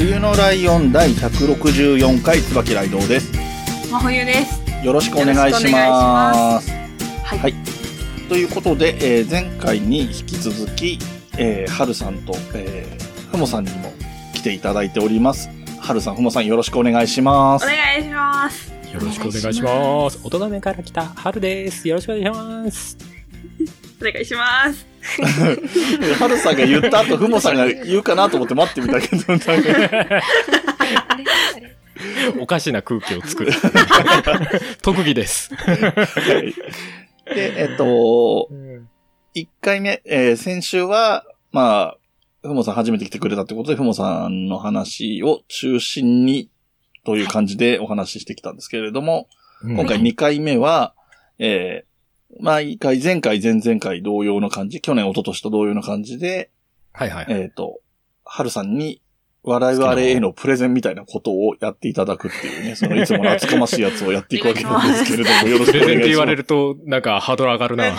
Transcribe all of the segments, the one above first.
冬のライオン第164回椿ライドウです。真冬です。よろしくお願いしま。ますはい。はいということで、えー前回に引き続き、えー、はるさんと、えー、ふもさんにも来ていただいております。はるさん、ふもさんよろしくお願いします。お願いします。よろしくお願いします。おとがめから来た春です。よろしくお願いします。お願いします。はるさんが言った後、ふもさんが言うかなと思って待ってみたけど、なんかおかしな空気を作る。特技です。で、えっと、1回目、えー先週は、まあ、ふもさん初めて来てくれたってことで、ふもさんの話を中心に、という感じでお話ししてきたんですけれども、今回2回目は、えー、毎回、前回、前々回同様の感じ、去年、一昨年と同様の感じで、はいはい。えっ、と、はるさんに、我々へのプレゼンみたいなことをやっていただくっていうね、そのいつもの厚かましいやつをやっていくわけなんですけれども、よろしプくお願いします。レゼンって言われると、なんかハードル上がるな。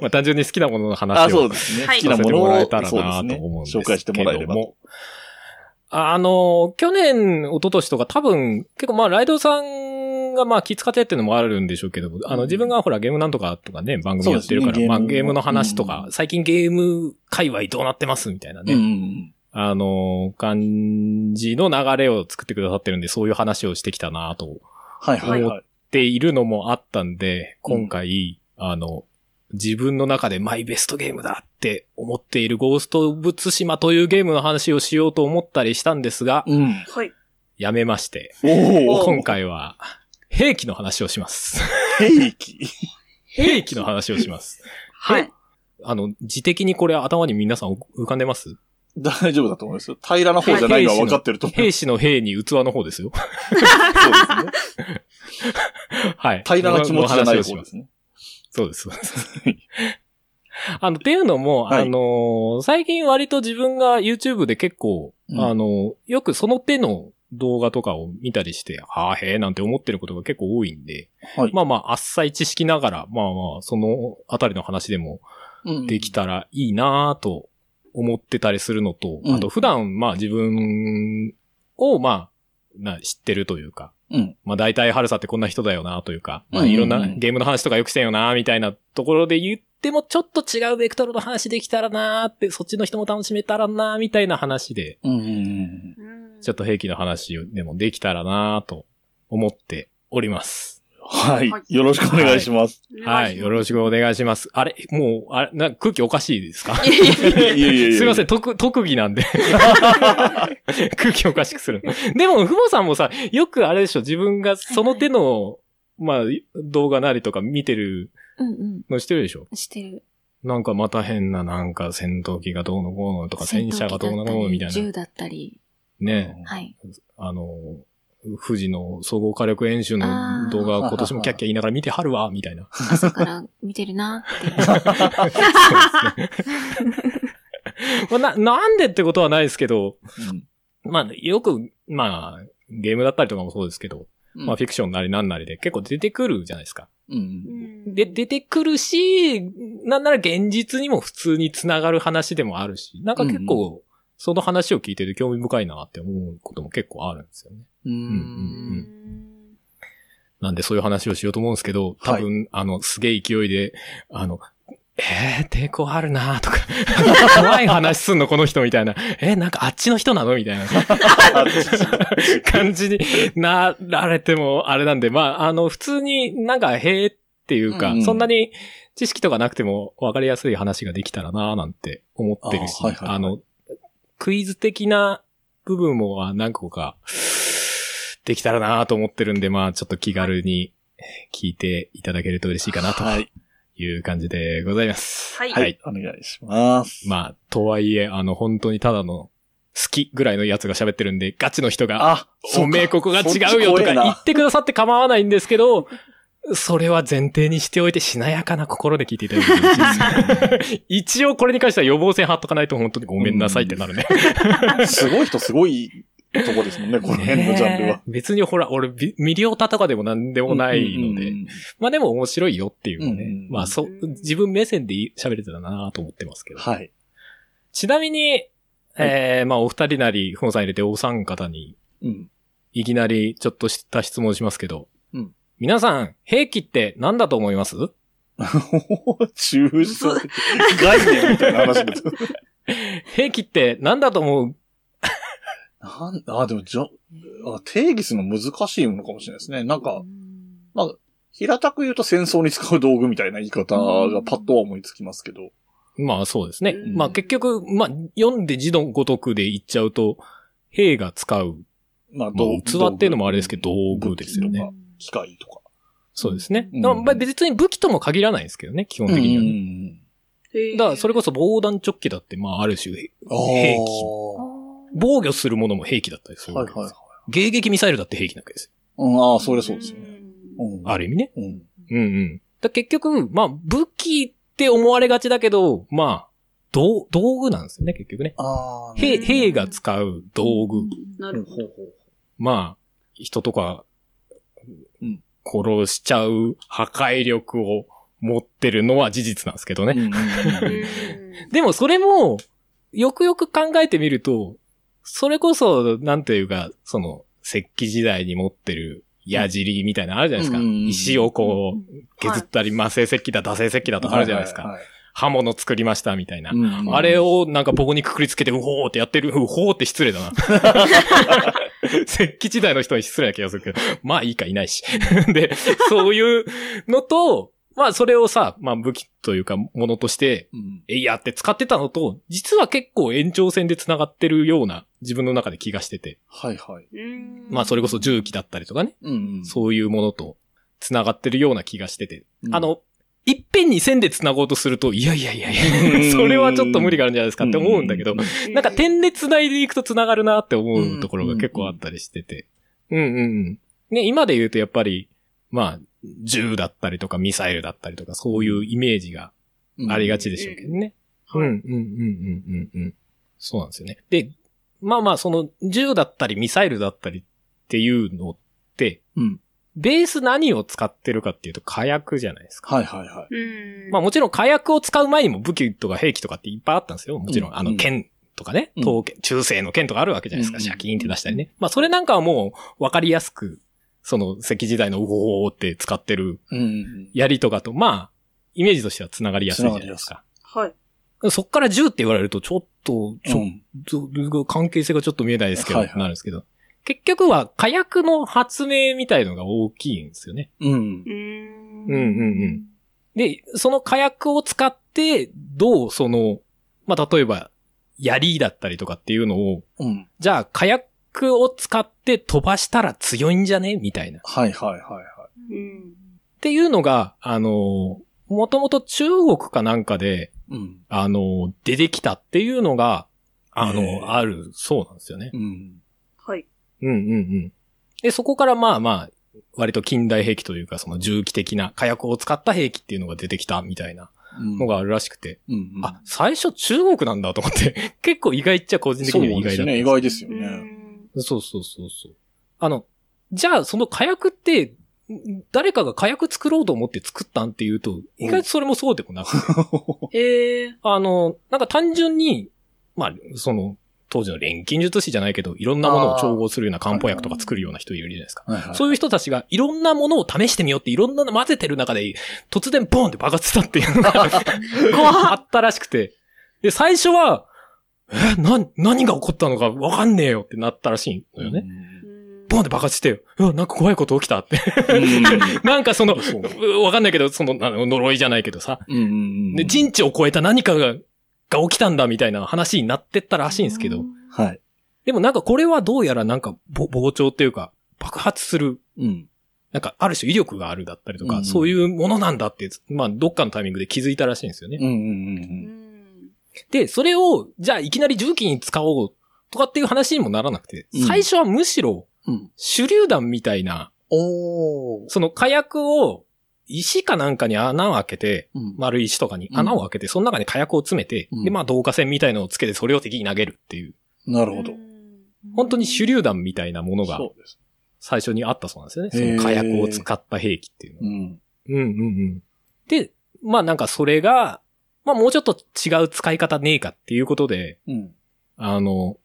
まあ単純に好きなものの話を。あ、そうですね。はい好きなものさせてもらをえたらそうですねなと思うんですけど紹介してもらえればと。あの、去年、一昨年とか多分、結構まあ、ライドさんがまあ、気使ってっていうのもあるんでしょうけど、あの、自分がほら、ゲームなんとかとかね、番組やってるから、ねまあ、ゲームの話とうん、か最近ゲーム界隈どうなってますみたいなね。うん。あの、感じの流れを作ってくださってるんで、そういう話をしてきたなと思はいはいはい。っているのもあったんで、今回、あの、自分の中でマイベストゲームだって思っているゴースト・オブ・ツシマというゲームの話をしようと思ったりしたんですが、うん。はい。やめまして。今回は、兵器の話をします。兵器？兵器の話をします。はい。あの、自的にこれ頭に皆さん浮かんでます？大丈夫だと思いますよ。平らな方じゃないのは分かってると思う。兵士の兵に器の方ですよ。そうですね。はい。平らな気持ちじゃないの話をしま方ですすね。そうです。そうですあの、っていうのも、はいあの、最近割と自分が YouTube で結構、うんあの、よくその手の動画とかを見たりして、ああ、へえ、なんて思ってることが結構多いんで、はい。まあまあ、あっさい知識ながら、まあまあ、そのあたりの話でもうんできたらいいなぁと思ってたりするのと、うんあと普段、まあ自分を、まあ、な知ってるというか、うん。まあ大体春さってこんな人だよなというか、まあいろんなゲームの話とかよくしてんよなみたいなところで言ってもちょっと違うベクトルの話できたらなって、そっちの人も楽しめたらなみたいな話で、ちょっと兵器の話でもできたらなと思っております。はいはい。よろしくお願いします。はい。よろしくお願いします。あれもう、あれ、な空気おかしいですか？すいません、特、特技なんで。空気おかしくするの。でも、ふもさんもさ、よくあれでしょ、自分がその手の、まあ、動画なりとか見てるうんのしてるでしょうん。してる。なんかまた変な、なんか戦闘機がどうのこうのとか戦車がどうのこうのみたいな。銃だったり。ね。はい。あの、富士の総合火力演習の動画今年もキャッキャ言いながら見てはるわ、みたいな。朝から見てるなって。まあ、な、なんでってことはないですけど、うんまあ、よく、まあ、ゲームだったりとかもそうですけど、うんまあ、フィクションなりなんなりで結構出てくるじゃないですか。うん。で、出てくるし、なんなら現実にも普通につながる話でもあるし、なんか結構、その話を聞いてて興味深いなって思うことも結構あるんですよね。うん。うんうんなんでそういう話をしようと思うんですけど、多分、あの、すげえ勢いで、あの、えー、抵抗あるなとか、怖い話すんのこの人みたいな、えー、なんかあっちの人なのみたいな。感じになられてもあれなんで、まあ、あの、普通になんか、へーっていうか、うん。うんそんなに知識とかなくても分かりやすい話ができたらななんて思ってるし、あはいはいはい。あの、クイズ的な部分も何個か できたらなと思ってるんで、まあちょっと気軽に聞いていただけると嬉しいかなと。はい。いう感じでございます。はいはい。お願いします。まあ、とはいえ、あの、本当にただの好きぐらいのやつが喋ってるんで、ガチの人が、あ、そう、名国が違うよとか言ってくださって構わないんですけど、それは前提にしておいて、しなやかな心で聞いていただいてよろしいです 一応これに関しては予防線張っとかないと本当にごめんなさいってなるね。すごい人すごいとこですもんね、この辺のジャンルは別にほら、俺、ビミリオタとかでもなんでもないので、うんまあでも面白いよっていうのね。うんまあそ、自分目線で喋れてたなと思ってますけど。はい。ちなみに、えー、まあお二人なり、ふもさん入れてお三方に、うん。いきなりちょっとした質問しますけど、うん皆さん、兵器って何だと思います？抽象的。概念みたいな話です。兵器って何だと思う？なんあ、でもじゃ、あ定義するの難しいのかもしれないですね。なんか、まあ、平たく言うと戦争に使う道具みたいな言い方がパッとは思いつきますけど。まあそうですね。うんまあ結局、まあ読んで字のごとくで言っちゃうと、兵が使う、まあ、まあ、器っていうのもあれですけど、道具ですよね。機械とか。そうですね。まあ別に武器とも限らないですけどね、基本的にはだからそれこそ防弾チョッキだって、まあある種、兵器。防御するものも兵器だったりするわけです。はいはいはい。迎撃ミサイルだって兵器なわけですうん、ああ、それそうですよね。うんよ。ある意味ね。うん。うんうん。だ結局、まあ武器って思われがちだけど、まあ、道、道具なんですよね、結局ね。ああ、兵、兵が使う道具。なるほど。まあ、人とかうん、殺しちゃう破壊力を持ってるのは事実なんですけどね。でもそれも、よくよく考えてみると、それこそ、なんというか、その、石器時代に持ってる矢尻みたいなのあるじゃないですか。うんうんうん石をこう、削ったり、魔性石器だ、惰性石器だとかあるじゃないですか。はいはい刃物作りましたみたいな。あれをなんか僕にくくりつけて、うほーってやってる、うほーって失礼だな。石器時代の人に失礼な気がするけど、まあいいかいないし。で、そういうのと、まあそれをさ、まあ武器というかものとして、うんえいやって使ってたのと、実は結構延長線で繋がってるような自分の中で気がしてて。はいはい。まあそれこそ重機だったりとかね、うんうん。そういうものと繋がってるような気がしてて。うんあの、いっぺんに線で繋ごうとすると、いやいやいやいうんや、それはちょっと無理があるんじゃないですかって思うんだけど、なんか点で繋いでいくと繋がるなって思うところが結構あったりしてて。うんうんうん。ね、今で言うとやっぱり、まあ、銃だったりとかミサイルだったりとかそういうイメージがありがちでしょうけどね。うん、うん、うん、うん、うん、うん。そうなんですよね。で、まあまあ、その、銃だったりミサイルだったりっていうのって、うんベース何を使ってるかっていうと火薬じゃないですか。はいはいはい。うん。まあもちろん火薬を使う前にも武器とか兵器とかっていっぱいあったんですよ。もちろん、あの、剣とかね、うん刀剣、中世の剣とかあるわけじゃないですか。うんシャキーンって出したりね。まあそれなんかはもう分かりやすく、その石器時代のウホーって使ってる。槍とかと、まあ、イメージとしては繋がりやすいじゃないですか。はい。そっから銃って言われると、ちょっと、ちょうんど関係性がちちょっと見えないですけど、はいはいなるんですけど。結局は火薬の発明みたいのが大きいんですよね。うん。うん。うんうんうん。で、その火薬を使って、どうその、まあ、例えば、槍だったりとかっていうのを、うん。じゃあ火薬を使って飛ばしたら強いんじゃね？みたいな。っはいはいはいはい。うん。ていうのが、あの、もともと中国かなんかで、うん。あの、出てきたっていうのが、あの、ある、そうなんですよね。うん。はい。うんうんうん。で、そこからまあまあ、割と近代兵器というか、その重機的な火薬を使った兵器っていうのが出てきたみたいなうんのがあるらしくて、うん。あ、最初中国なんだと思って、結構意外っちゃ個人的そうには意外だった。ですね。意外ですようね。ん。そうそうそうそう。あの、じゃあその火薬って、ん誰かが火薬作ろうと思って作ったんっていうと、意外とそれもそうでもなくて、へえ。あの、なんか単純に、まあ、その、当時の錬金術師じゃないけど、いろんなものを調合するような漢方薬とか作るような人いるじゃないですか。はいはいそういう人たちがいろんなものを試してみようっていろんなの混ぜてる中で、突然ボーンって爆発したっていうのが あったらしくて。で、最初は、え、な、何が起こったのかわかんねえよってなったらしいのよね。ボーンって爆発して、うわ、なんか怖いこと起きたって。うん。なんかその、わかんないけど、その、呪いじゃないけどさ。で、人知を超えた何かが、が起きたんだみたいな話になってったらしいんですけど。はい。でもなんかこれはどうやらなんかぼ膨張っていうか、爆発するうん。なんかある種威力があるだったりとか、うんそういうものなんだって、まあどっかのタイミングで気づいたらしいんですよね。うんうんう。うんん。で、それを、じゃあいきなり重機に使おうとかっていう話にもならなくて、うん最初はむしろうん。手榴弾みたいな、おー。その火薬を石かなんかに穴を開けて、うん丸い石とかに穴を開けて、その中に火薬を詰めて、うんで、まあ導火線みたいのをつけてそれを敵に投げるっていう、なるほど。本当に手榴弾みたいなものがそうです。最初にあったそうなんですよね。その火薬を使った兵器っていうのは。うん。うんうんうん。で、まあなんかそれが、まあもうちょっと違う使い方ねえかっていうことで、うん。あの、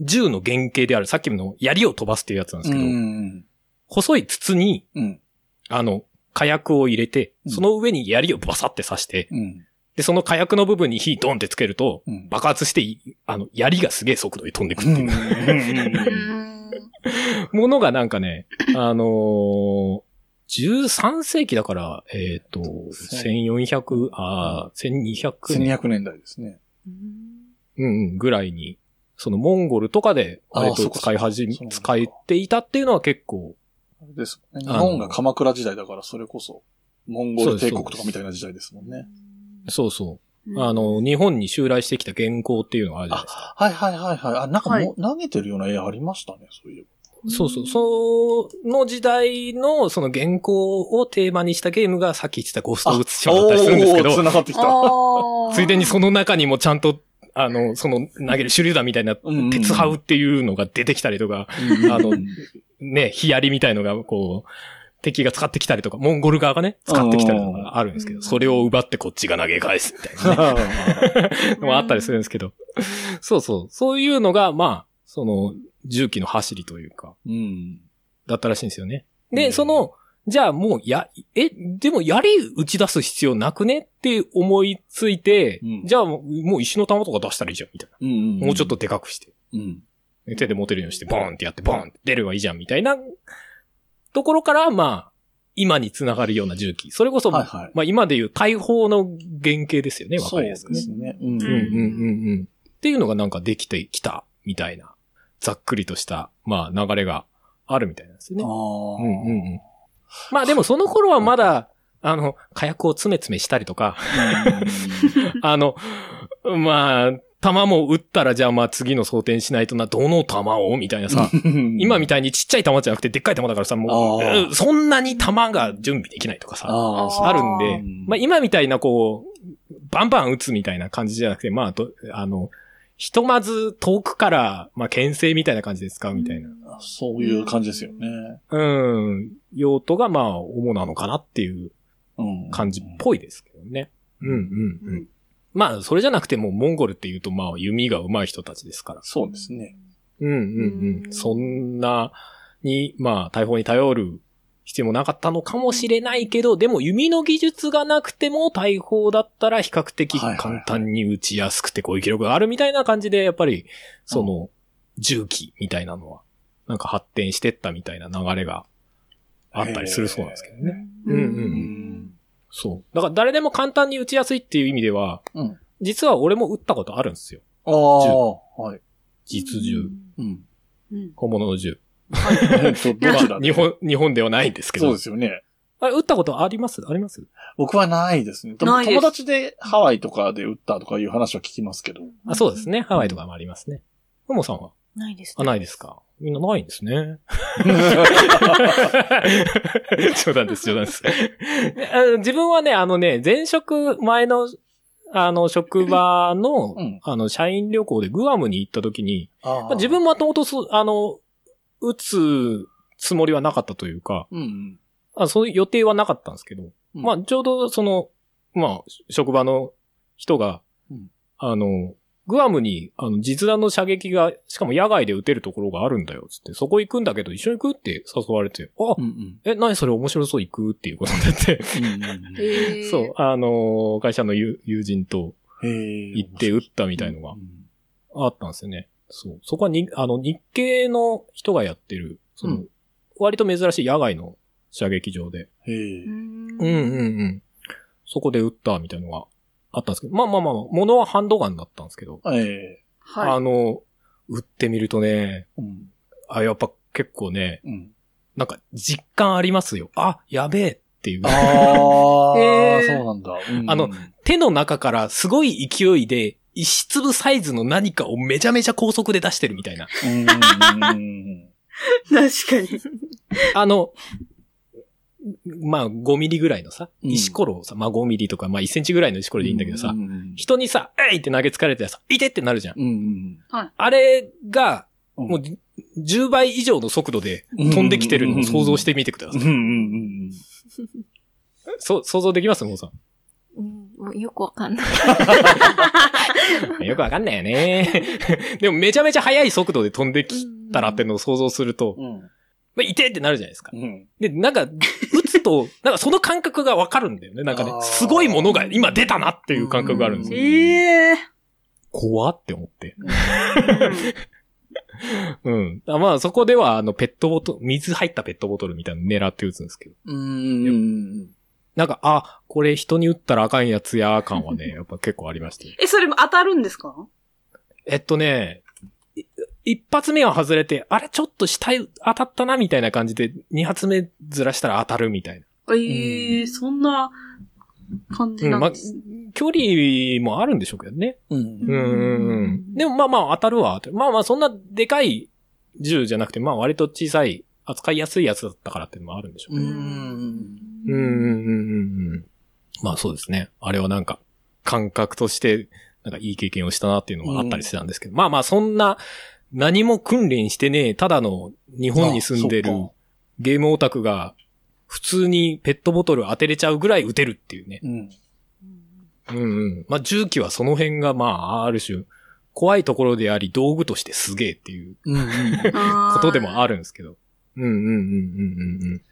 銃の原型である、さっきの槍を飛ばすっていうやつなんですけど、うん。細い筒に、うん。あの、火薬を入れて、うんその上に槍をバサって刺して、うん。で、その火薬の部分に火ドンってつけると、うん。爆発してい、あの、槍がすげえ速度で飛んでくっていう、うん。ものがなんかね、あのー13世紀だから、えっ、と、1400、あー1200年、1200年代ですね。うんうん、ぐらいに、そのモンゴルとかで、割と使い始め使っていたっていうのは結構、あれですね。日本が鎌倉時代だから、それこそ、モンゴル帝国とかみたいな時代ですもんね。そうそう、あの、日本に襲来してきた原稿っていうのがあるじゃないですか。はいはいはいはい。あ、なんかもう、はい投げてるような絵ありましたね、そういえば。そうそう。その時代のその原稿をテーマにしたゲームがさっき言ってたゴーストウツシマだったりするんですけど、繋がってきた。ついでにその中にもちゃんと、あの、その投げる手榴弾みたいな鉄ハウっていうのが出てきたりとか、あのね、ヒヤリみたいのがこう、敵が使ってきたりとか、モンゴル側がね、使ってきたりとかがあるんですけど、うんそれを奪ってこっちが投げ返すみたいなね、のもあったりするんですけど、そうそう、そういうのが、まあ、その、重機の走りというか、うん。だったらしいんですよね。で、うん。その、じゃあもう、や、え、でも槍打ち出す必要なくねって思いついて、うんじゃあもう石の玉とか出したらいいじゃん、みたいな。うんうん。もうちょっと。でかくして。うん。手で持てるようにして、ボーンってやって、ボーンって出ればいいじゃん、みたいなところから、まあ、今につながるような重機。それこそ、はいはいまあ今でいう大砲の原型ですよね、わかそうでりやすくね。すね。うんうんうんうんうん。っていうのがなんかできてきた、みたいな、ざっくりとした、まあ流れがあるみたいなんですよね。ああ。うんうんうん。まあでもその頃はまだ、あの、火薬を詰め詰めしたりとか、あの、まあ、弾も撃ったらじゃあまあ次の装填しないとな、どの弾をみたいなさ、今みたいにちっちゃい弾じゃなくてでっかい弾だからさ、もうそんなに弾が準備できないとかさ、あるんでうん、まあ今みたいなこう、バンバン撃つみたいな感じじゃなくて、まあと、あの、ひとまず遠くから、まあ牽制みたいな感じで使うみたいな。そういう感じですよね。うん、用途がまあ主なのかなっていううん。感じっぽいですけどね。うんうんうん。まあ、それじゃなくても、モンゴルっていうと、まあ、弓が上手い人たちですから。そうですね。うんうんう。うんんそんなに、まあ、大砲に頼る必要もなかったのかもしれないけど、でも弓の技術がなくても大砲だったら比較的簡単に撃ちやすくて攻撃力があるみたいな感じで、やっぱり、その、重機みたいなのは、なんか発展してったみたいな流れがあったりするそうなんですけどね。うんうん。そう。だから誰でも簡単に打ちやすいっていう意味では、うん。実は俺も撃ったことあるんですよ。ああ、はい。実銃。うん。うん。本物の銃。えっと、どちらで日本、日本ではないんですけど。そうですよね。あれ、撃ったことあります？あります？僕はないですね。でもないです友達でハワイとかで撃ったとかいう話は聞きますけど。あ、そうですね。ハワイとかもありますね。ふもさんは？ないです、あ、ないですか。みんなないんですね。冗談です、冗談です。あ自分はね、あのね、前職、前の、あの、職場の、うんあの、社員旅行でグアムに行った時に、あまあ、自分もともとそ、あの、撃つつもりはなかったというか、うんうん。あそういう予定はなかったんですけど、うんまあ、ちょうどその、まあ、職場の人が、うんあの、グアムに、あの、実弾の射撃が、しかも野外で撃てるところがあるんだよ、つって、そこ行くんだけど一緒に行くって誘われて、あ、うんうん。え、何それ面白そう行くっていうことになって、そう、あの、会社の友友人と。行って撃ったみたいのがうんあったんですよね。そう。そこはに、あの、日系の人がやってる、その、うん割と珍しい野外の射撃場で、へえ。うんうんうん。そこで撃ったみたいのがあったんですけど、まあまあまあ、ものはハンドガンだったんですけど、ええ。はい。あの、撃ってみるとね、うん。あ、やっぱ結構ね、うん。なんか実感ありますよ。あ、やべえっていう。ああ、へーそうなんだ。うんあの、手の中からすごい勢いで、石粒サイズの何かをめちゃめちゃ高速で出してるみたいな。確かに。あの、まあ5ミリぐらいのさ、うん。石ころをさ、まあ5ミリとか、まあ1センチぐらいの石ころでいいんだけどさう、ん。人にさ、えいって投げつかれてさ、いてってなるじゃん。うん。あれが、うん。もう10倍以上の速度で飛んできてるのを想像してみてください。そう、想像できます？もうさん。うん、もうよくわかんない。よくわかんないよね。でもめちゃめちゃ速い速度で飛んできたらってのを想像すると、うんまあ、いてってなるじゃないですか。うんで、なんか、撃つと、なんかその感覚がわかるんだよね。なんかねすごいものが今出たなっていう感覚があるんですよ。ええ怖って思って。うん。あまあそこでは、あの、ペットボトル、水入ったペットボトルみたいなの狙って撃つんですけど。うんなんか、あ、これ人に撃ったらあかんやつや感はね、やっぱ結構ありまして。え、それも当たるんですか？えっとね、い一発目は外れて、あれちょっと下当たったなみたいな感じで、二発目ずらしたら当たるみたいな。ええそんな感じなんです。、距離もあるんでしょうけどね。うんうんうんうん。でもまあまあ当たるは当たる。まあまあそんなでかい銃じゃなくて、まあ割と小さい、扱いやすいやつだったからっていうのもあるんでしょううけど。んうんうんうんうんうん。まあそうですね。あれはなんか、感覚として、なんかいい経験をしたなっていうのもあったりしてたんですけど。まあまあそんな、何も訓練してねえ、ただの日本に住んでるゲームオタクが、普通にペットボトル当てれちゃうぐらい撃てるっていうね。うんうんうん。まあ重機はその辺がまあ、ある種、怖いところであり、道具としてすげえっていううんことでもある。るんですけど。うんうんうんうんうんうん。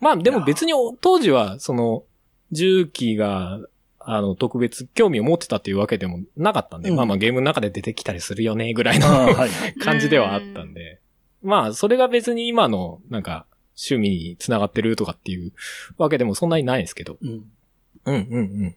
まあでも別に当時は、その、重機が、あの、特別興味を持ってたっていうわけでもなかったんで、うんまあまあゲームの中で出てきたりするよね、ぐらいのはい はい感じではあったんで。まあ、それが別に今の、なんか、趣味に繋がってるとかっていうわけでもそんなにないんですけど。うんうんうんうん。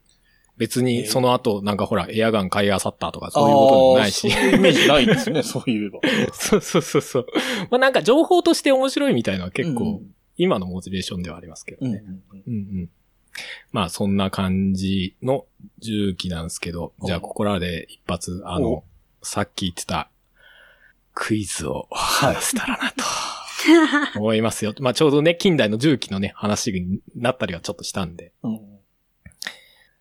別にその後、なんかほら、エアガン買いあさったとかそういうことでもないし。そういうイメージないですね、そういうの。そうそうそうそう。まあなんか情報として面白いみたいな結構うん、今のモチベーションではありますけどうんね。うんうん。まあそんな感じの重機なんですけど、じゃあここらで一発、あのお、さっき言ってたクイズをはい話せたらなと 思いますよ。まあちょうどね、近代の重機のね、話になったりはちょっとしたんで、うん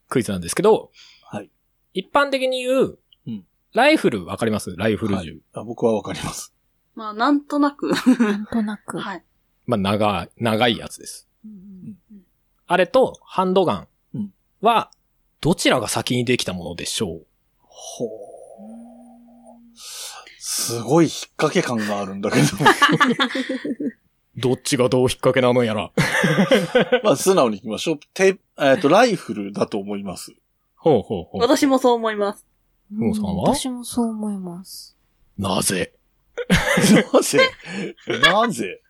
クイズなんですけど、はい。一般的に言ううん、ライフルわかります？ライフル銃。はいあ僕はわかります。まあ、なんとなく。なんとなく。はい。まあ長い、長いやつです。うんあれとハンドガンうんは、どちらが先にできたものでしょう？ほう。すごい引っ掛け感があるんだけど。どっちがどう引っ掛けなのやら。まあ、素直に行きましょう。て、えっ、と、ライフルだと思います。ほうほうほう。私もそう思います。ふもさんは？私もそう思います。なぜ？なぜ？なぜ？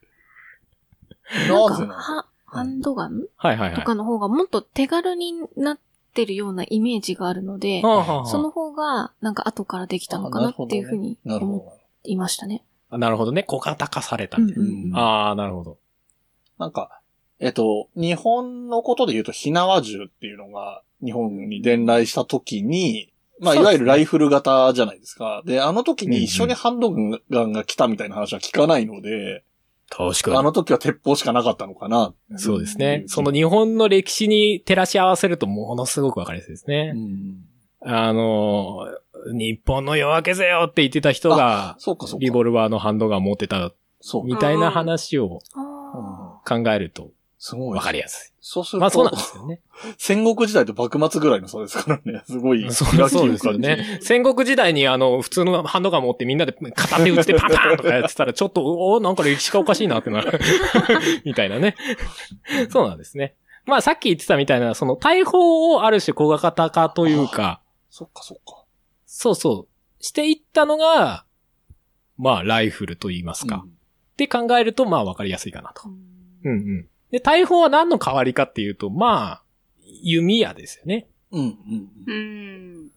なんか、なぜなハンドガン？はいはいはい。とかの方がもっと手軽になってるようなイメージがあるので、はあはその方が、なんか後からできたのかなっていうふうに思いましたね。あなるほどね。小型化されたうんみたいうんな。ああ、なるほど。なんか、えっと、日本のことで言うと、火縄銃っていうのが日本に伝来した時に、まあ、いわゆるライフル型じゃないですか。で、あの時に一緒にハンドガンが来たみたいな話は聞かないので、確かあの時は鉄砲しかなかったのかな。に。そうですね。その日本の歴史に照らし合わせるとものすごくわかりやすいですね。うんあの、日本の夜明けぜよって言ってた人が、そうかそうか。リボルバーのハンドガン持ってた。みたいな話をあ考えるとすごい。わかりやすそうすると、い。まあそうなんですよね。戦国時代と幕末ぐらいの差ですからね。すごい。そうそうですよね。戦国時代にあの、普通のハンドガン持ってみんなで片手打ちでパンパンとかやってたら、ちょっと、おおなんか歴史がおかしいなってなる。みたいなね。そうなんですね。まあさっき言ってたみたいな、その大砲をある種小型化というか、そっかそっか。そうそう、していったのが、まあライフルと言いますか。って考えると、まあわかりやすいかなと。うんうん。で、大砲は何の代わりかっていうと、まあ、弓矢ですよね。うん。うん。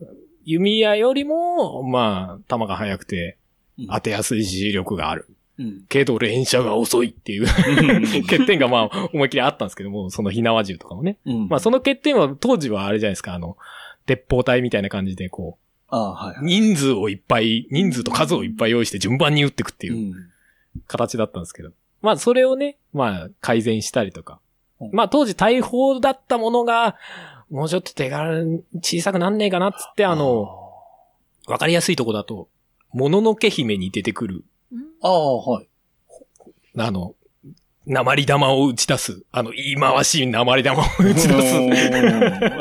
弓矢よりも、まあ、弾が速くてうん当てやすい持久力がある。うん。けど連射が遅いっていう 欠点がまあ思いっきりあったんですけども、その火縄銃とかもね。うんまあその欠点は当時はあれじゃないですか、あの、鉄砲隊みたいな感じでこああ、はい。う、人数をいっぱい、人数と数をいっぱい用意して順番に撃っていくっていううん。形だったんですけど。まあそれをね、まあ改善したりとかうん。まあ当時大砲だったものが、もうちょっと手軽に小さくなんねえかなっつって、あの、わかりやすいとこだと、もののけ姫に出てくる、ああ、はい。あの、鉛玉を打ち出す、あの、言い回しい鉛玉を打ち出す。うん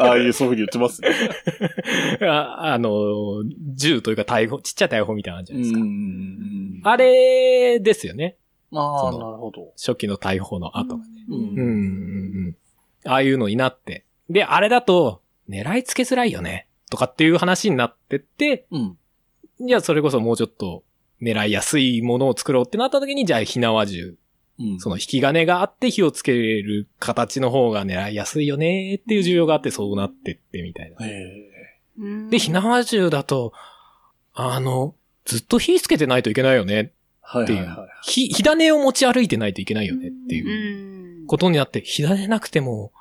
ああいう、そういうふうに言ってますね。ああの、銃というか大砲、ちっちゃい大砲みたいなのあるじゃないですか。ん。あれですよね。ああ、なるほど。初期の大砲の後がね。ううんん、うん、うん。ああいうのになって。で、あれだと、狙いつけづらいよね。とかっていう話になってって、うん。じゃあそれこそもうちょっと狙いやすいものを作ろうってなった時に、じゃあ火縄銃、うん。その引き金があって火をつける形の方が狙いやすいよねっていう需要があってそうなってってみたいな。で、火縄銃だと、あの、ずっと火つけてないといけないよねっていうはいはいは。火、火種を持ち歩いてないといけないよねっていううんことになって、火種なくても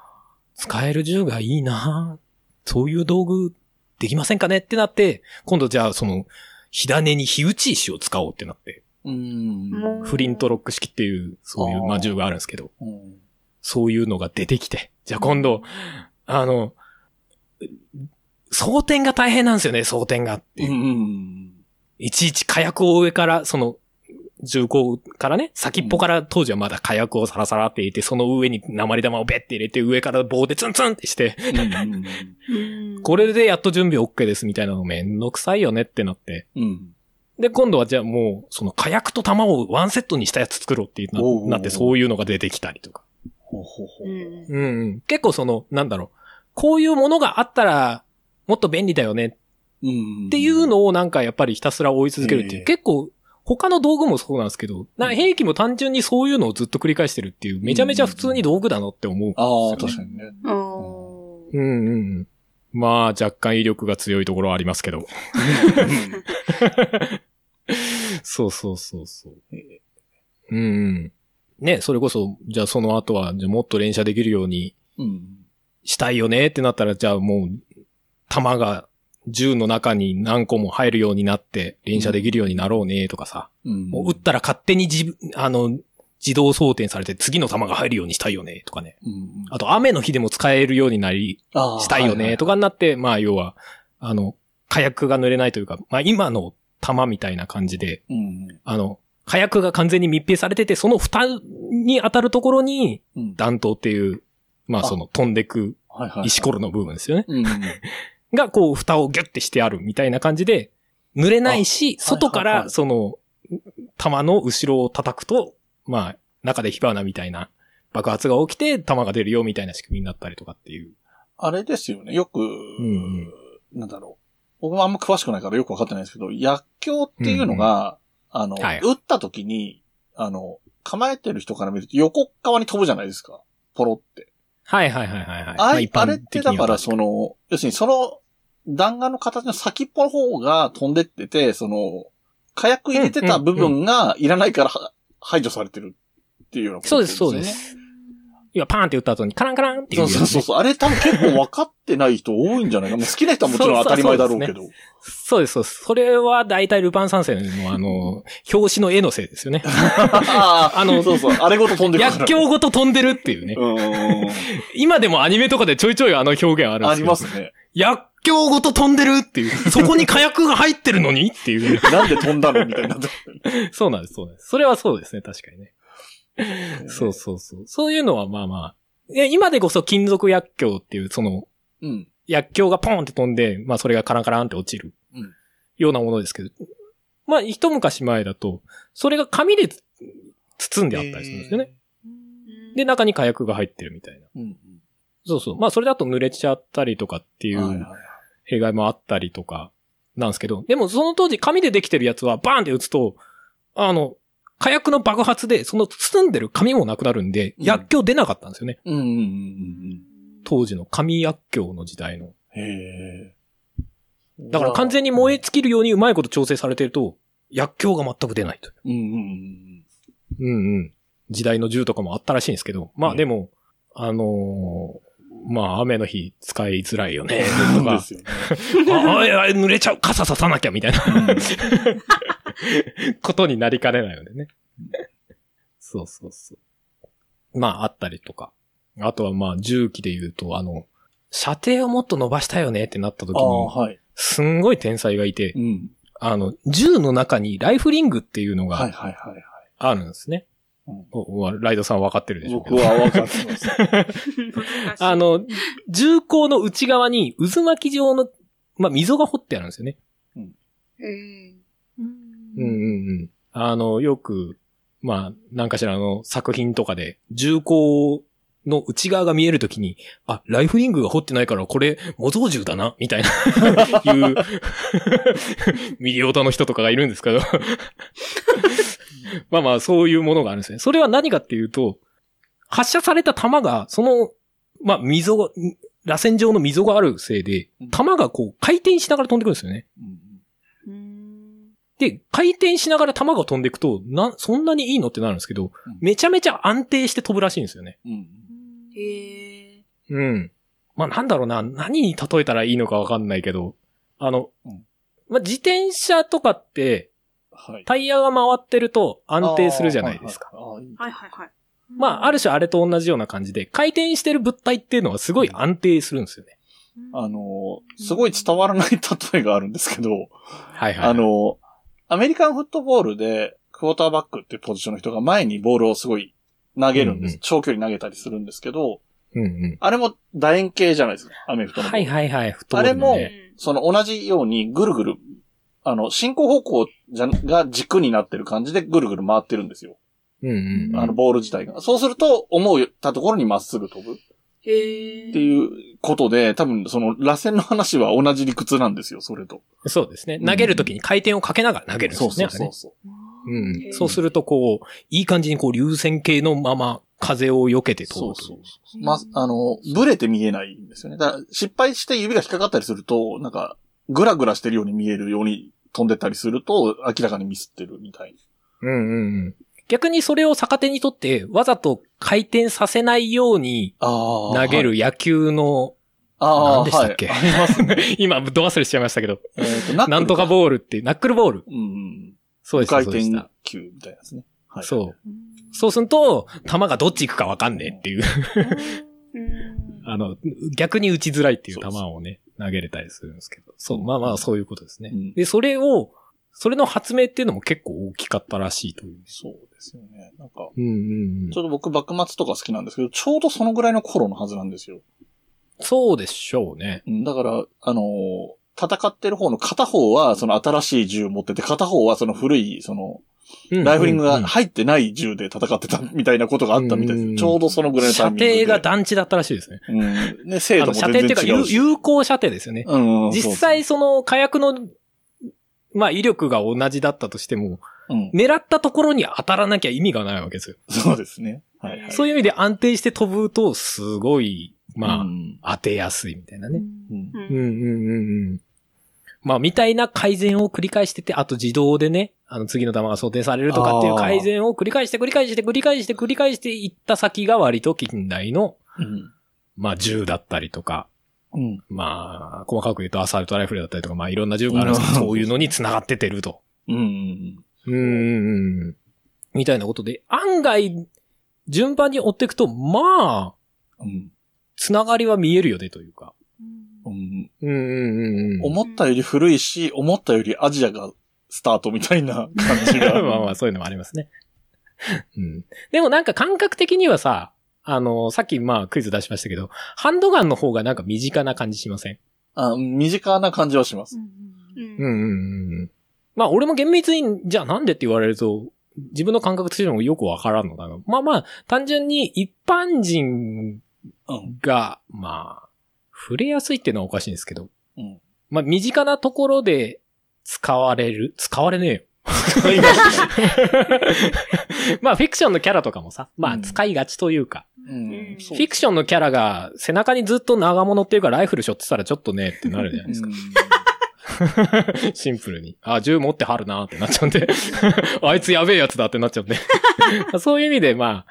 使える銃がいいなそういう道具できませんかねってなって、今度じゃあその、火種に火打ち石を使おうってなって、い。うん。フリントロック式っていう、そういう、まあ、銃があるんですけど、うんそういうのが出てきて、じゃあ今度、あの、装填が大変なんですよね、装填がっていう。うん。いちいち火薬を上から、その、銃口からね、先っぽから当時はまだ火薬をサラサラって入れて、その上に鉛玉をベッて入れて、上から棒でツンツンってして、これでやっと準備 OK ですみたいなのめんどくさいよねってなって。うん。で、今度はじゃあもう、その火薬と弾をワンセットにしたやつ作ろうっていうおうおうおうななって、そういうのが出てきたりとか。ほうほうほう。うん。結構その、なんだろう。こういうものがあったら、もっと便利だよねうん。っていうのをなんかやっぱりひたすら追い続けるっていう。ええ結構、他の道具もそうなんですけど、な兵器も単純にそういうのをずっと繰り返してるっていう、めちゃめちゃ普通に道具だなって思う。ああ、確かにね。うんうん。まあ、若干威力が強いところはありますけど。そうそうそうそう。うんうん。ね、それこそ、じゃあその後は、じゃあもっと連射できるようにうん。したいよねってなったら、じゃあもう、弾が銃の中に何個も入るようになって、連射できるようになろうねとかさ。うん。もう撃ったら勝手に自、あの、自動装填されて次の弾が入るようにしたいよねとかね。うん。あと雨の日でも使えるようになり、したいよねとかになって、まあ要は、あの、火薬が濡れないというか、まあ今の弾みたいな感じで、うん。あの、火薬が完全に密閉されてて、その蓋に当たるところにうん。弾頭っていう、まあその飛んでく。石ころの部分ですよね。うん。がこう蓋をギュッてしてあるみたいな感じで、濡れないし、あ外からその、弾の後ろを叩くと、まあ、中で火花みたいな爆発が起きて弾が出るよみたいな仕組みになったりとかっていう。あれですよね。よく、んなんだろう。僕もあんま詳しくないからよくわかってないんですけど、薬莢っていうのが、あの、はい撃った時に、あの、構えてる人から見ると横側に飛ぶじゃないですか。ポロって。はいはいはいはいはい。あ,、まあれってだからその、の、要するにその弾丸の形の先っぽの方が飛んでってて、その、火薬入れてた部分がいらないからは排除されてるっていうようなことそうですそうです。今パーンって打った後にカランカランっていうね、そうそうそう。あれ多分結構分かってない人多いんじゃないかな。もう好きな人はもちろん当たり前だろうけど。そうです、そうです。それは大体ルパン三世のあの、表紙の絵のせいですよね。ああのそうそう。あれごと飛んでくる。薬莢ごと飛んでるっていうね。うん。今でもアニメとかでちょいちょいあの表現あるんですあけど。りますね。薬莢ごと飛んでるっていう。そこに火薬が入ってるのにっていう。なんで飛んだの？みたいになそうなんです、そうなんです。それはそうですね、確かにね。る そうそうそう。そういうのはまあまあ。いや今でこそ金属薬莢っていう、その、うん。薬莢がポンって飛んで、まあそれがカランカランって落ちるうん。ようなものですけど、まあ一昔前だと、それが紙でつ包んであったりするんですよね。で、中に火薬が入ってるみたいな。うん。そうそう。まあそれだと濡れちゃったりとかっていう弊害もあったりとかなんですけど、でもその当時紙でできてるやつはバーンって打つと、あの、火薬の爆発でその包んでる紙もなくなるんで、うん薬莢出なかったんですよね。うんうんうんうん当時の紙薬莢の時代の。うん。へえ。だから完全に燃え尽きるようにうまいこと調整されてると、薬莢が全く出ないと。うんうんうんうんうん。時代の銃とかもあったらしいんですけど、まあでも、あのーまあ雨の日使いづらいよね、と そうでか、すよね。あ あ、濡れちゃう、傘ささなきゃ、みたいな ことになりかねないのでね。そうそうそう。まああったりとか。あとはまあ銃器で言うと、あの、射程をもっと伸ばしたいよねってなった時に、はい。すんごい天才がいてう、ん。あの、銃の中にライフリングっていうのはいが。あるんですね。ライドさん分かってるでしょうけど。僕は分かってます。あ、の、銃口の内側に渦巻き状の、まあ、溝が掘ってあるんですよね。えーうんうんうんうん。あの、よく、まあ、なんかしらの作品とかで、銃口の内側が見えるときに、あ、ライフリングが掘ってないから、これ、模造銃だな、みたいな、いう、ミリオタの人とかがいるんですけど。まあまあ、そういうものがあるんですね。それは何かっていうと、発射された弾が、その、まあ、溝が、螺旋状の溝があるせいでうん、弾がこう、回転しながら飛んでくるんですよね。うんうんで、回転しながら弾が飛んでいくと、な、そんなにいいのってなるんですけど、うんめちゃめちゃ安定して飛ぶらしいんですよね。うんへえうん。まあなんだろうな、何に例えたらいいのかわかんないけど、あの、うんまあ自転車とかって、はい。タイヤが回ってると安定するじゃないですか。はいはいはいはいはい。まあある種あれと同じような感じで、回転してる物体っていうのはすごい安定するんですよね。あのー、すごい伝わらない例えがあるんですけど、はいはい。あ、のー、アメリカンフットボールで、クォーターバックっていうポジションの人が前にボールをすごい投げるんです。うんうん長距離投げたりするんですけど、うんうん。あれも楕円形じゃないですか。アメフトの。はいはいはい。フットボあれもその同じようにぐるぐる、あの、進行方向じゃが軸になってる感じでぐるぐる回ってるんですよ。うんうんうん。あの、ボール自体が。そうすると、思うたところにまっすぐ飛ぶっ。ていうことで、多分その螺旋の話は同じ理屈なんですよ、それと。そうですね。うん投げるときに回転をかけながら投げるんですそうよね。そうそうそう。うんそうすると、こう、いい感じにこう、流線形のまま風を避けて飛ぶと。そうそうそう。ま、あの、ブレて見えないんですよね。だから、失敗して指が引っかかったりすると、なんか、グラグラしてるように見えるように飛んでったりすると、明らかにミスってるみたいうんうんうん。逆にそれを逆手にとって、わざと回転させないように投げる野球の、ああ、何でしたっけ？はい、ありますね。今、ど忘れしちゃいましたけど、なんとかボールっていう、ナックルボール。うん。そうでした、回転そうでした。球みたいなやつね。はい。そう。そうすると、球がどっち行くかわかんねえっていう。うん あの、逆に打ちづらいっていう球をね、投げれたりするんですけど。そう、まあまあそういうことですね。うんで、それを、それの発明っていうのも結構大きかったらしいという。そうですよね。なんか、うんうんうんちょうど僕、幕末とか好きなんですけど、ちょうどそのぐらいの頃のはずなんですよ。そうでしょうね。うんだから、あのー戦ってる方の片方は、その新しい銃を持ってて、片方はその古い、その、ライフリングが入ってない銃で戦ってたみたいなことがあったみたいです。うんちょうどそのぐらいのタ射イミングで。程が団地だったらしいですね。うん。ね、精度も全然射程っていうか、有。有効射程ですよね。うんうん、実際その火薬の、まあ威力が同じだったとしても、そう、うん。狙ったところに当たらなきゃ意味がないわけですよ。そうですね。はい、はい。そういう意味で安定して飛ぶと、すごい、まあ、うん当てやすいみたいなね。うんうんうんうんうんうん。まあ、みたいな改善を繰り返してて、あと自動でね、あの次の弾が装填されるとかっていう改善を繰り返して繰り返して繰り返して繰り返していった先が割と近代の、うん。まあ銃だったりとか、うん。まあ、細かく言うとアサルトライフルだったりとか、まあいろんな銃があるんですけど、うんそういうのに繋がってってると。うん。うん。うん。みたいなことで、案外、順番に追っていくと、まあ、うん。繋がりは見えるよねというか。うん。うんうんうんうん。思ったより古いし、思ったよりアジアがスタートみたいな感じが。まあまあ、そういうのもありますね。うん。でもなんか感覚的にはさ、あの、さっきまあクイズ出しましたけど、ハンドガンの方がなんか身近な感じしません？あ身近な感じはします。うんうんうんうんうん。まあ俺も厳密に、じゃあなんでって言われると、自分の感覚としてもよくわからんのだが、まあまあ、単純に一般人うん。が、まあ、触れやすいっていうのはおかしいんですけど、うん。まあ身近なところで使われる？使われねえよ。ますね。まあフィクションのキャラとかもさ、まうんあ使いがちというか、うん。フィクションのキャラが背中にずっと長物っていうかライフル背負ってたらちょっとねってなるじゃないですか。うん シンプルに。あ、銃持ってはるなってなっちゃうんで。あいつやべえやつだってなっちゃうんで。そういう意味で、ま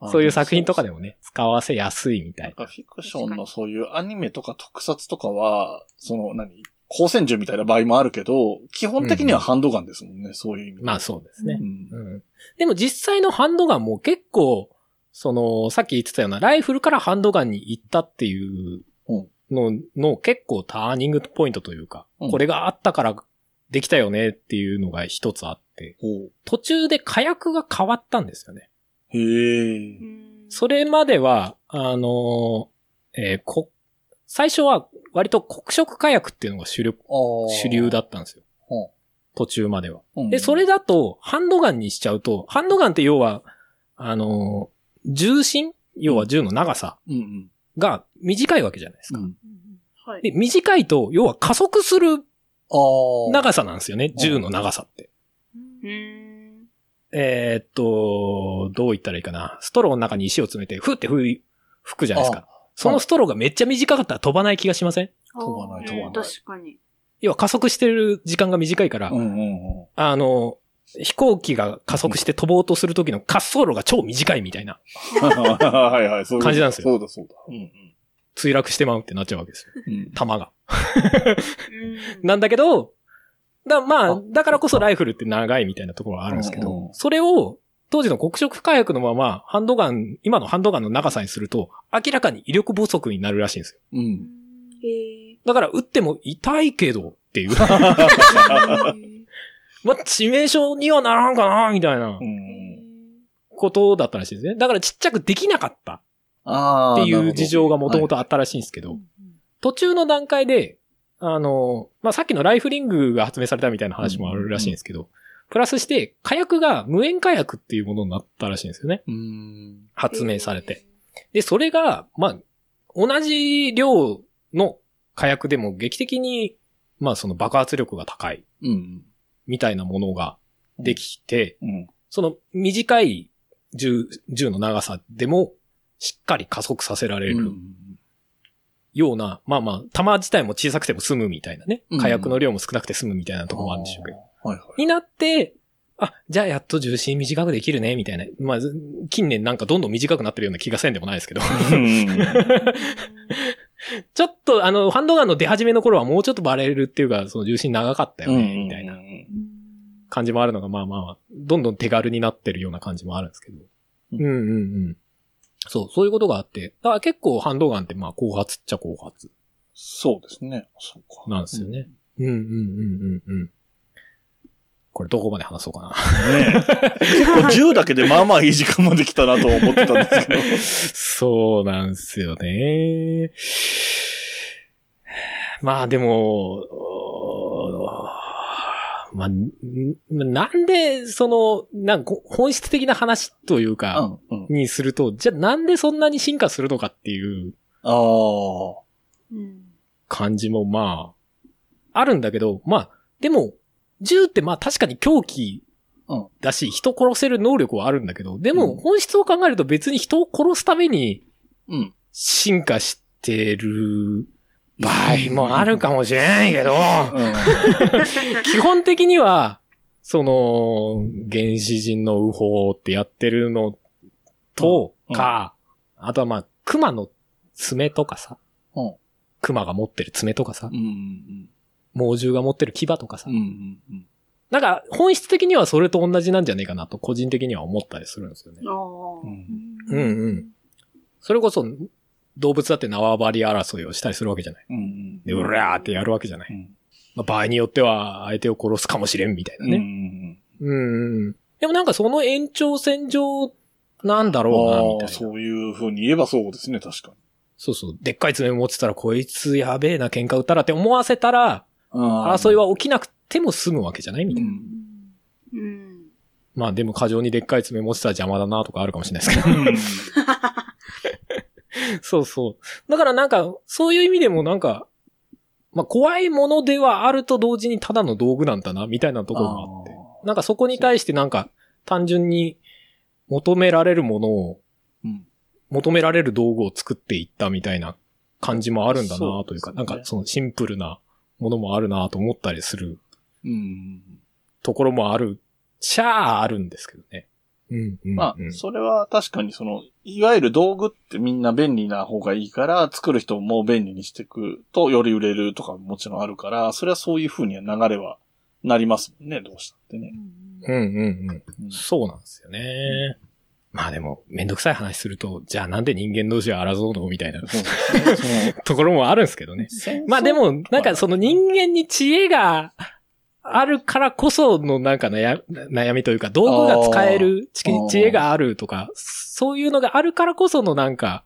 あ、そういう作品とかでもね、使わせやすいみたいなんかフィクションのそういうアニメとか特撮とかは、その何、光線銃みたいな場合もあるけど、基本的にはハンドガンですもんね、そういう意味で。まあそうですねう。んうん。でも実際のハンドガンも結構、その、さっき言ってたようなライフルからハンドガンに行ったっていうのの結構ターニングポイントというか、うんこれがあったからできたよねっていうのが一つあって、途中で火薬が変わったんですよね。へえ。それまでは、あのーえーこ、最初は割と黒色火薬っていうのが主力、主流だったんですよ。途中までは。うんで、それだと、ハンドガンにしちゃうと、ハンドガンって要は、あのー重心？要は銃の長さ。が短いわけじゃないですか。うん。はい。で、短いと、要は加速する。長さなんですよね、銃の長さって。うーん。えーっと、どう言ったらいいかな。ストローの中に石を詰めて、ふって吹くじゃないですか。そのストローがめっちゃ短かったら飛ばない気がしません？飛ばない飛ばない。確かに。要は加速してる時間が短いから、うんうんうん。あの、飛行機が加速して飛ぼうとする時の滑走路が超短いみたいな、はいはい、そういう感じなんですよ。そうだそうだ。うん墜落してまうってなっちゃうわけですよ。弾が。うん。なんだけど、だまああ、だからこそライフルって長いみたいなところはあるんですけうんうん、どそれを当時の黒色火薬のままハンドガン、今のハンドガンの長さにすると、明らかに威力不足になるらしいんですよ。うん。だから撃っても痛いけどっていう。まあ、致命傷にはならんかな、みたいなうん。ことだったらしいですね。だからちっちゃくできなかったああ。っていう事情がもともと。とあったらしいんですけど、途中の段階で、あの、まあ、さっきのライフリングが発明されたみたいな話もあるらしいんですけど、プラスして火薬が無塩火薬っていうものになったらしいんですよね。うん。発明されて。で、それが、まあ、同じ量の火薬でも劇的に、まあその爆発力が高いうん。みたいなものができて、うん。その短い銃、銃の長さでもしっかり加速させられるうん。ような、まあまあ、弾自体も小さくても済むみたいなねう。ん火薬の量も少なくて済むみたいなところもあるんでしょうけど。はいはい。になって、あ、じゃあやっと重心短くできるね、みたいな。まあ、ず近年なんかどんどん短くなってるような気がせんでもないですけど。ちょっとあの、ハンドガンの出始めの頃はもうちょっとバレるっていうか、その重心長かったよね、みたいな感じもあるのが、まあまあ、どんどん手軽になってるような感じもあるんですけど。ううんんうんうん。そう、そういうことがあって。だから結構ハンドガンってまあ後発っちゃ後発そうですね。そうか。なんですよね。うんうんうんうんうん。これどこまで話そうかな。ねえ。結構10だけでまあまあいい時間まで来たなと思ってたんですけど。そうなんですよね。まあでも、まあ、んなんで、その、なんか本質的な話といううか、ん。うん。にすると、じゃあなんでそんなに進化するのかっていう。感じもまあ、あるんだけど、まあ、でも、銃ってまあ確かに狂気うんだし、人殺せる能力はあるんだけど、でもうん本質を考えると別に人を殺すためにうん。進化してる場合もあるかもしれないけど、基本的には、その、原始人の右法ってやってるのとうんか、あとはまあ、熊の爪とかさ、うん。熊が持ってる爪とかさう、ん。猛獣が持ってる牙とかさうん。う、ん。うん。なんか本質的にはそれと同じなんじゃねえかなと個人的には思ったりするんですよね。ああ。うんうんうん。それこそ動物だって縄張り争いをしたりするわけじゃない。うん。で、うらーってやるわけじゃない。うん。まあ、場合によっては相手を殺すかもしれんみたいなうん。ね。うんうん。でもなんかその延長線上なんだろうな、みああ、たいな。そういう風に言えばそうですね、確かに。そうそう。でっかい爪持ってたらこいつやべえな喧嘩売ったらって思わせたら、争いは、は起きなくても済むわけじゃないみたいな。うん。まあでも過剰にでっかい爪持ってたら邪魔だなとかあるかもしれないですけど。うん。そうそう。だからなんか、そういう意味でもなんか、まあ怖いものではあると同時にただの道具なんだな、みたいなところもあって。なんかそこに対してなんか、単純に求められるものを、うん求められる道具を作っていったみたいな感じもあるんだなというか、なんかそのシンプルなものもあるなと思ったりするうん。ところもある、ちゃああるんですけどね。うん、うん、うん。まあ、それは確かにその、いわゆる道具ってみんな便利な方がいいから、作る人も便利にしていくとより売れるとかももちろんあるから、それはそういう風には流れはなりますもんね、どうしたってね。うん、うん、うん。うんそうなんですよね。まあでも、めんどくさい話すると、じゃあなんで人間同士は争うのみたいな。ところもあるんですけどね。まあでも、なんかその人間に知恵があるからこそのなんか悩悩みというか、道具が使える知恵があるとか、そういうのがあるからこそのなんか、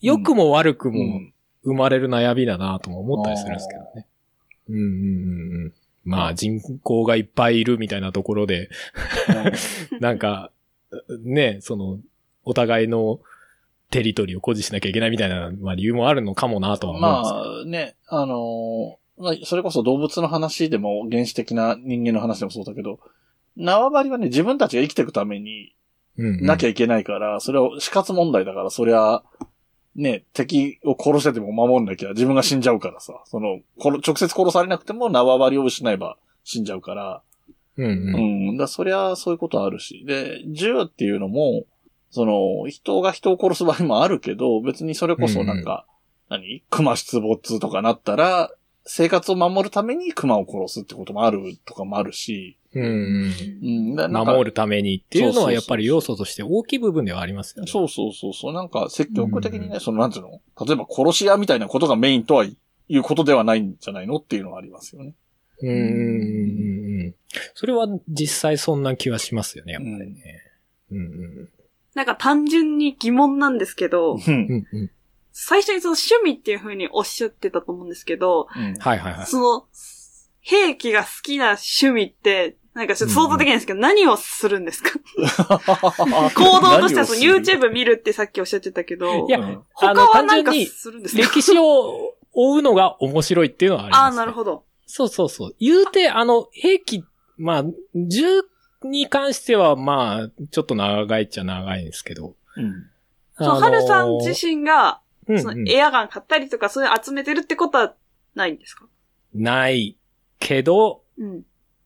良くも悪くもうん生まれる悩みだなとも思ったりするんですけどね。うんうんうんうん。まあ人口がいっぱいいるみたいなところで、なんか、ね、その、お互いのテリトリーを誇示しなきゃいけないみたいな、まあ理由もあるのかもなとは思うんですけど。まあね、あのーまあ、それこそ動物の話でも原始的な人間の話でもそうだけど、縄張りはね、自分たちが生きていくためにうんうんなきゃいけないから、それは死活問題だから、そりゃ、ね、敵を殺してても守んなきゃ自分が死んじゃうからさ、その直接殺されなくても縄張りを失えば死んじゃうから、うんううん。ん。だそりゃそういうことあるし。で、銃っていうのも、その、人が人を殺す場合もあるけど、別にそれこそなんか、何？熊出没とかなったら、生活を守るために熊を殺すってこともあるとかもあるし、うんうん。守るためにっていうのはやっぱり要素として大きい部分ではありますよね。そうそうそうそう。なんか積極的にね、うんそのなんつうの？例えば殺し屋みたいなことがメインとはいうことではないんじゃないの？っていうのはありますよね。うんうんうんうん。それは実際そんな気はしますよね、やっぱりね。うんうんなんか単純に疑問なんですけど、うん。うんうん。最初にその趣味っていう風におっしゃってたと思うんですけど、うん。はいはいはい。その、兵器が好きな趣味って、なんかちょっと想像できないんですけど、何をするんですか？行動としてはその YouTube 見るってさっきおっしゃってたけど、いやうん他はなんかするんですか？歴史を追うのが面白いっていうのはあります、ああ、なるほど。そうそうそう。言うて、あの、兵器、まあ、銃に関しては、まあ、ちょっと長いっちゃ長いんですけど。うん。その、はるさん自身が、そのエアガン買ったりとか、そういうの集めてるってことはないんですか？ないけど、うん。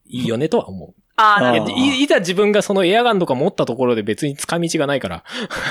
いいよねとは思う。ああ、なあーるほど。いいいざ自分がそのエアガンとか持ったところで別に使い道がないから、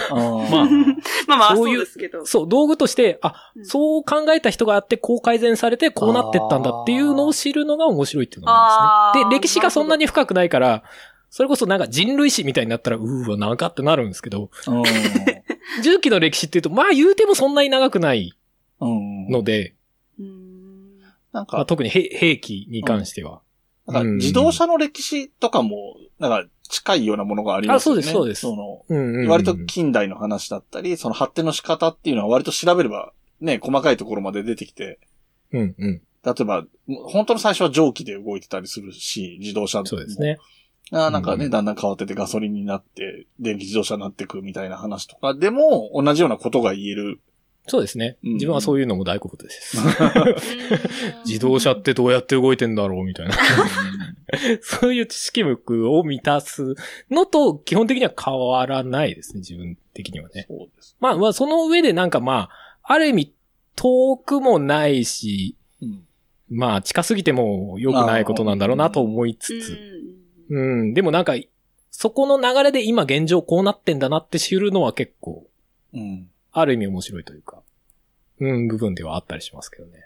ま まあ まあまあ、そううそいうですけど。そう、道具として、あ、うんそう考えた人があって、こう改善されて、こうなってったんだっていうのを知るのが面白いっていうのがあるんですね。で、歴史がそんなに深くないから、それこそなんか人類史みたいになったら、うーわ、なんかってなるんですけど、うん。重機の歴史っていうと、まあ言うてもそんなに長くないうん。ので、うーん。なんまあ、か、特に兵兵器に関しては。なんか自動車の歴史とかも、なんか近いようなものがありますよね。あそうですそうですその、うんうんうん割と近代の話だったり、その発展の仕方っていうのは割と調べれば、ね、細かいところまで出てきて、うんうん。例えば、本当の最初は蒸気で動いてたりするし、自動車もそうですね。あーなんかね、うんだんだん変わっててガソリンになって、電気自動車になっていくみたいな話とか、でも、同じようなことが言える。そうですね。うん自分はそういうのも大好物です。自動車ってどうやって動いてんだろうみたいな。そういう知識目を満たすのと基本的には変わらないですね、自分的にはね。そうです。まあまあ、その上でなんかまあ、ある意味遠くもないし、うん。まあ近すぎても良くないことなんだろうなと思いつつ。うん。でもなんか、そこの流れで今現状こうなってんだなって知るのは結構、うん。ある意味面白いというか、うん、部分ではあったりしますけどね。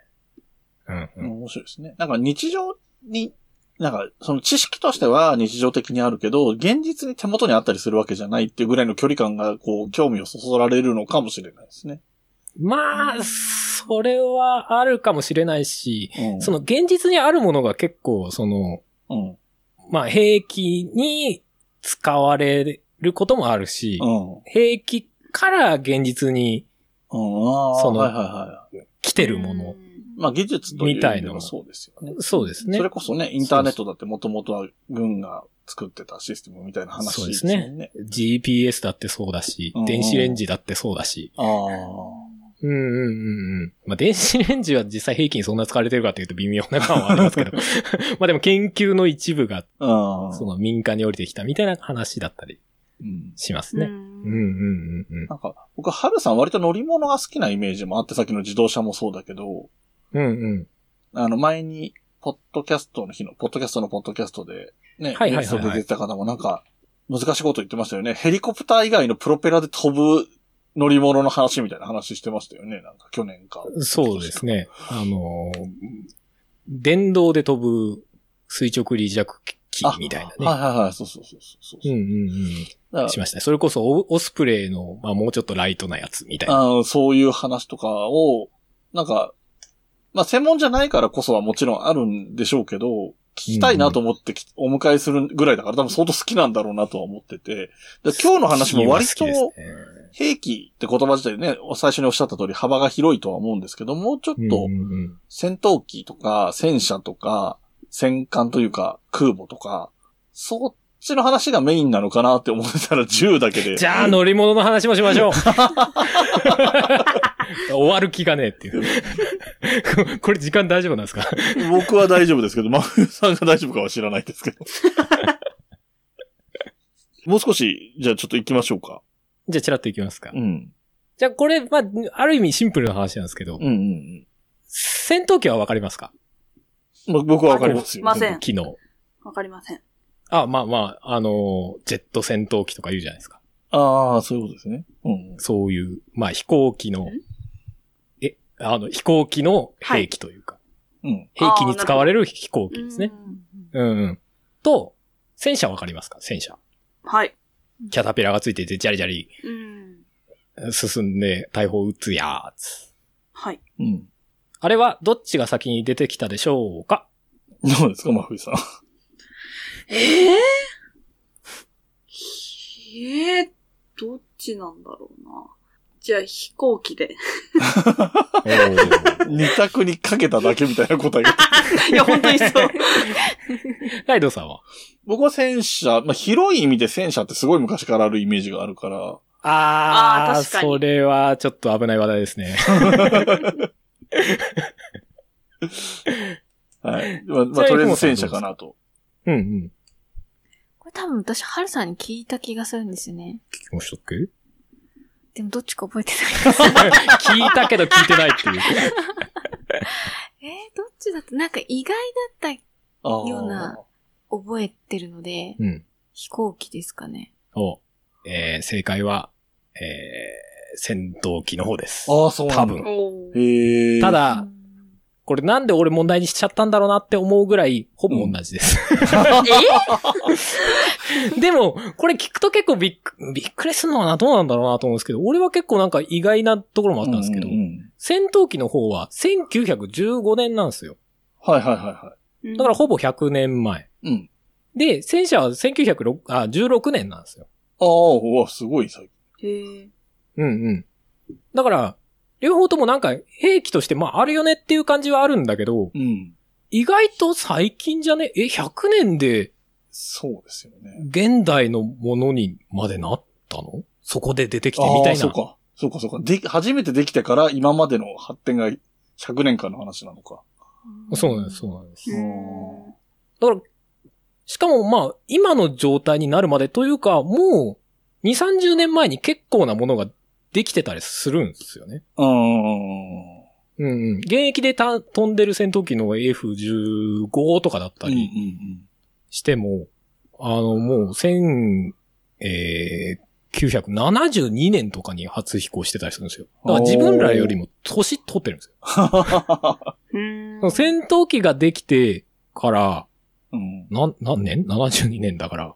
うん、うん。面白いですね。なんか日常に、なんか、その知識としては日常的にあるけど、現実に手元にあったりするわけじゃないっていうぐらいの距離感が、こう、興味をそそられるのかもしれないですね。まあ、それはあるかもしれないし、うん。その現実にあるものが結構、その、うん。まあ兵器に使われることもあるし、うん。兵器から現実にそのはいはいはい。来てるもの。まあ技術というみたいな意味でもそうですよね。そうですねそれ。こそね、インターネットだってもともとは軍が作ってたシステムみたいな話そうですねね。GPS だってそうだしうん、電子レンジだってそうだし。あうんうんうんうん。まあ電子レンジは実際兵器にそんな使われてるかというと微妙な感はありますけど。まあでも研究の一部が。その民間に降りてきたみたいな話だったりうん。しますね。うんうんうんうんうん。なんか、僕、ハルさん割と乗り物が好きなイメージもあって、さっきの自動車もそうだけど、うんうん。あの、前に、ポッドキャストの日の、ポッドキャストのポッドキャストで、ね、はいはいはいはいゲストで出てた方もなんか、難しいこと言ってましたよね。ヘリコプター以外のプロペラで飛ぶ乗り物の話みたいな話してましたよね。なんか去年か。そうですね。あのー、電動で飛ぶ垂直離弱機みたいなね。はいはいはい、そうそうそうそうそう。うんうんうん。しましたね。それこそオオスプレイの、まあもうちょっとライトなやつみたいな。そういう話とかを、なんか、まあ専門じゃないからこそはもちろんあるんでしょうけど、聞きたいなと思ってきお迎えするぐらいだから多分相当好きなんだろうなとは思ってて、で今日の話も割と兵器って言葉自体ね、最初におっしゃった通り幅が広いとは思うんですけど、もうちょっと戦闘機とか戦車とか戦艦というか空母とか、そっちの話がメインなのかなって思ってたら銃だけで。じゃあ乗り物の話もしましょう。終わる気がねえっていう。これ時間大丈夫なんですか？僕は大丈夫ですけど、真冬さんが大丈夫かは知らないですけど。もう少し、じゃあちょっと行きましょうか。じゃあチラッといきますか。うん。じゃあこれ、まあ、ある意味シンプルな話なんですけど、うんうん戦闘機はわかりますか？僕はわかりますよ。ません機能。わかりません。あ、まあまあ、あの、ジェット戦闘機とか言うじゃないですか。ああ、そういうことですね。うん。そういう、まあ飛行機の、え、あの、飛行機の兵器というか、うん。兵器に使われる飛行機ですね。うん。うん、うん。と、戦車わかりますか？戦車。はい。キャタピラがついてて、ジャリジャリうん。進んで大砲撃つやつ。はい。うん。あれはどっちが先に出てきたでしょうか？どうですか、真冬さん。ええええどっちなんだろうな。じゃあ飛行機で。二択にかけただけみたいな答えが。いや、本当にそう。ライドさんは？僕は戦車、まあ、広い意味で戦車ってすごい昔からあるイメージがあるから、あーあー確かにそれはちょっと危ない話題ですね。はい。まあ、まあ、とりあえず戦車かなと。うんうん。これ多分私、ハルさんに聞いた気がするんですよね。聞きましたっけ？でもどっちか覚えてないです。聞いたけど聞いてないっていう。えー、どっちだった？なんか意外だったああような覚えてるので、うん。飛行機ですかね。おえー、正解は、えー、戦闘機の方です。ああ、そうなんだ。多分。へえ。ただ、うんこれなんで俺問題にしちゃったんだろうなって思うぐらい、ほぼ同じです。でも、これ聞くと結構びっく、びっくりするのはな、どうなんだろうなと思うんですけど、俺は結構なんか意外なところもあったんですけど、うんうんうん戦闘機の方は1915年なんですよ。はいはいはいはだからほぼ100年前。い。うん。で、戦車は1906あ16年なんですよ。ああ、うわ、すごい最近。へえ。うんうん。だから、両方ともなんか兵器としてまああるよねっていう感じはあるんだけど、うん。意外と最近じゃね？え、100年でそうですよね。現代のものにまでなったの？そこで出てきてみたいな。そうか。そうかそうか。で、初めてできてから今までの発展が100年間の話なのか。そうなんです、そうなんです。うんだから、しかもまあ、今の状態になるまでというか、もう、2、30年前に結構なものができてたりするんですよね。うーん。うんうん。現役でた飛んでる戦闘機の F15 とかだったうんうんりしても、あの、もう、千、えー、972年とかに初飛行してたりするんですよ。だから自分らよりも年取ってるんですよ。戦闘機ができてから、うん。なん、何年 ?72 年だから。ま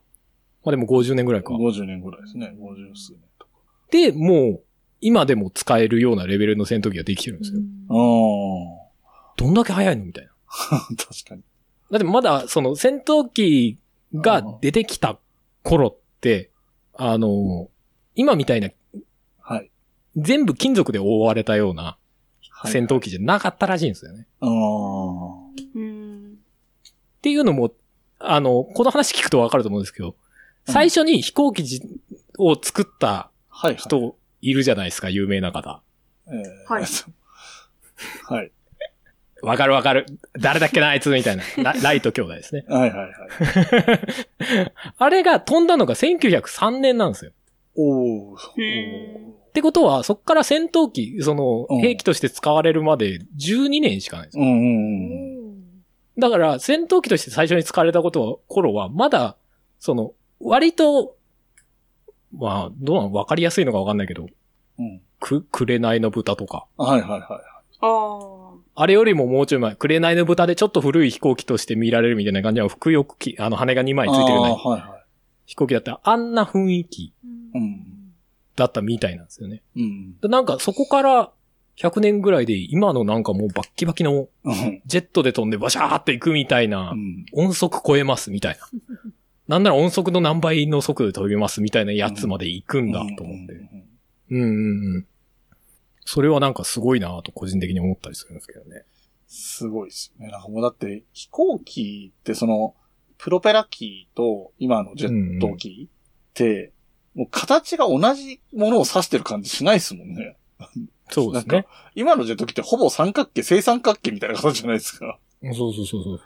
あでも50年ぐらいか。50年ぐらいですね。50数年とか。で、もう、今でも使えるようなレベルの戦闘機ができてるんですよ。どんだけ早いのみたいな。確かに。だってまだ、その戦闘機が出てきた頃って、あの、今みたいなはい。全部金属で覆われたようなはい戦闘機じゃなかったらしいんですよね。ああ。うん。っていうのも、あの、この話聞くとわかると思うんですけど、最初に飛行機じを作ったはい。人いるじゃないですか、有名な方。えーはい はい。わかるわかる。誰だっけな、あいつみたいな。ラライト兄弟ですね。はいはいはい。あれが飛んだのが1903年なんですよ。おー。うんってことは、そっから戦闘機、そのうん、兵器として使われるまで12年しかないんですよ。うんうんうん。だから、戦闘機として最初に使われたことは、頃は、まだ、その、割と、まあ、どうなの？わかりやすいのかわかんないけど、うん。く、紅の豚とか。はいはいはい。ああ。あれよりももうちょい前、紅の豚でちょっと古い飛行機として見られるみたいな感じの、服翼機、あの羽が2枚ついてるようなあーはいは飛行機だったら、あんな雰囲気い。うん。だったみたいなんですよね。うん。でなんかそこから100年ぐらいで今のなんかもうバッキバキのうん。ジェットで飛んでバシャーって行くみたいなう、ん。音速超えますみたいな。なんなら音速の何倍の速度で飛びますみたいなやつまで行くんだと思って。うんうんうん。それはなんかすごいなと個人的に思ったりするんですけどね。すごいですよね。なんかもうだって飛行機ってその、プロペラ機と今のジェット機って、もう形が同じものを指してる感じしないですもんね。そうですね。今のジェット機ってほぼ三角形、正三角形みたいな形じゃないですか。そうそうそうそう。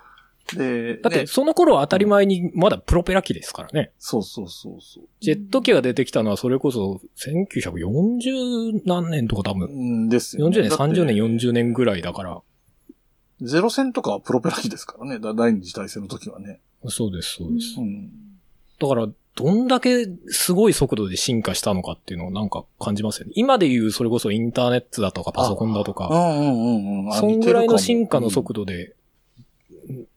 で、だってねその頃は当たり前にまだプロペラ機ですからね。そうそうそうそう。ジェット機が出てきたのはそれこそ1940何年とか多分。うんですよね。40年、だって30年、40年ぐらいだから。ゼロ戦とかはプロペラ機ですからね。だ第二次大戦の時はね。そうです、そうです。うん。だから、どんだけすごい速度で進化したのかっていうのをなんか感じますよね。今で言うそれこそインターネットだとかパソコンだとか、うんうんうんうん。あそんぐらいの進化の度。速度で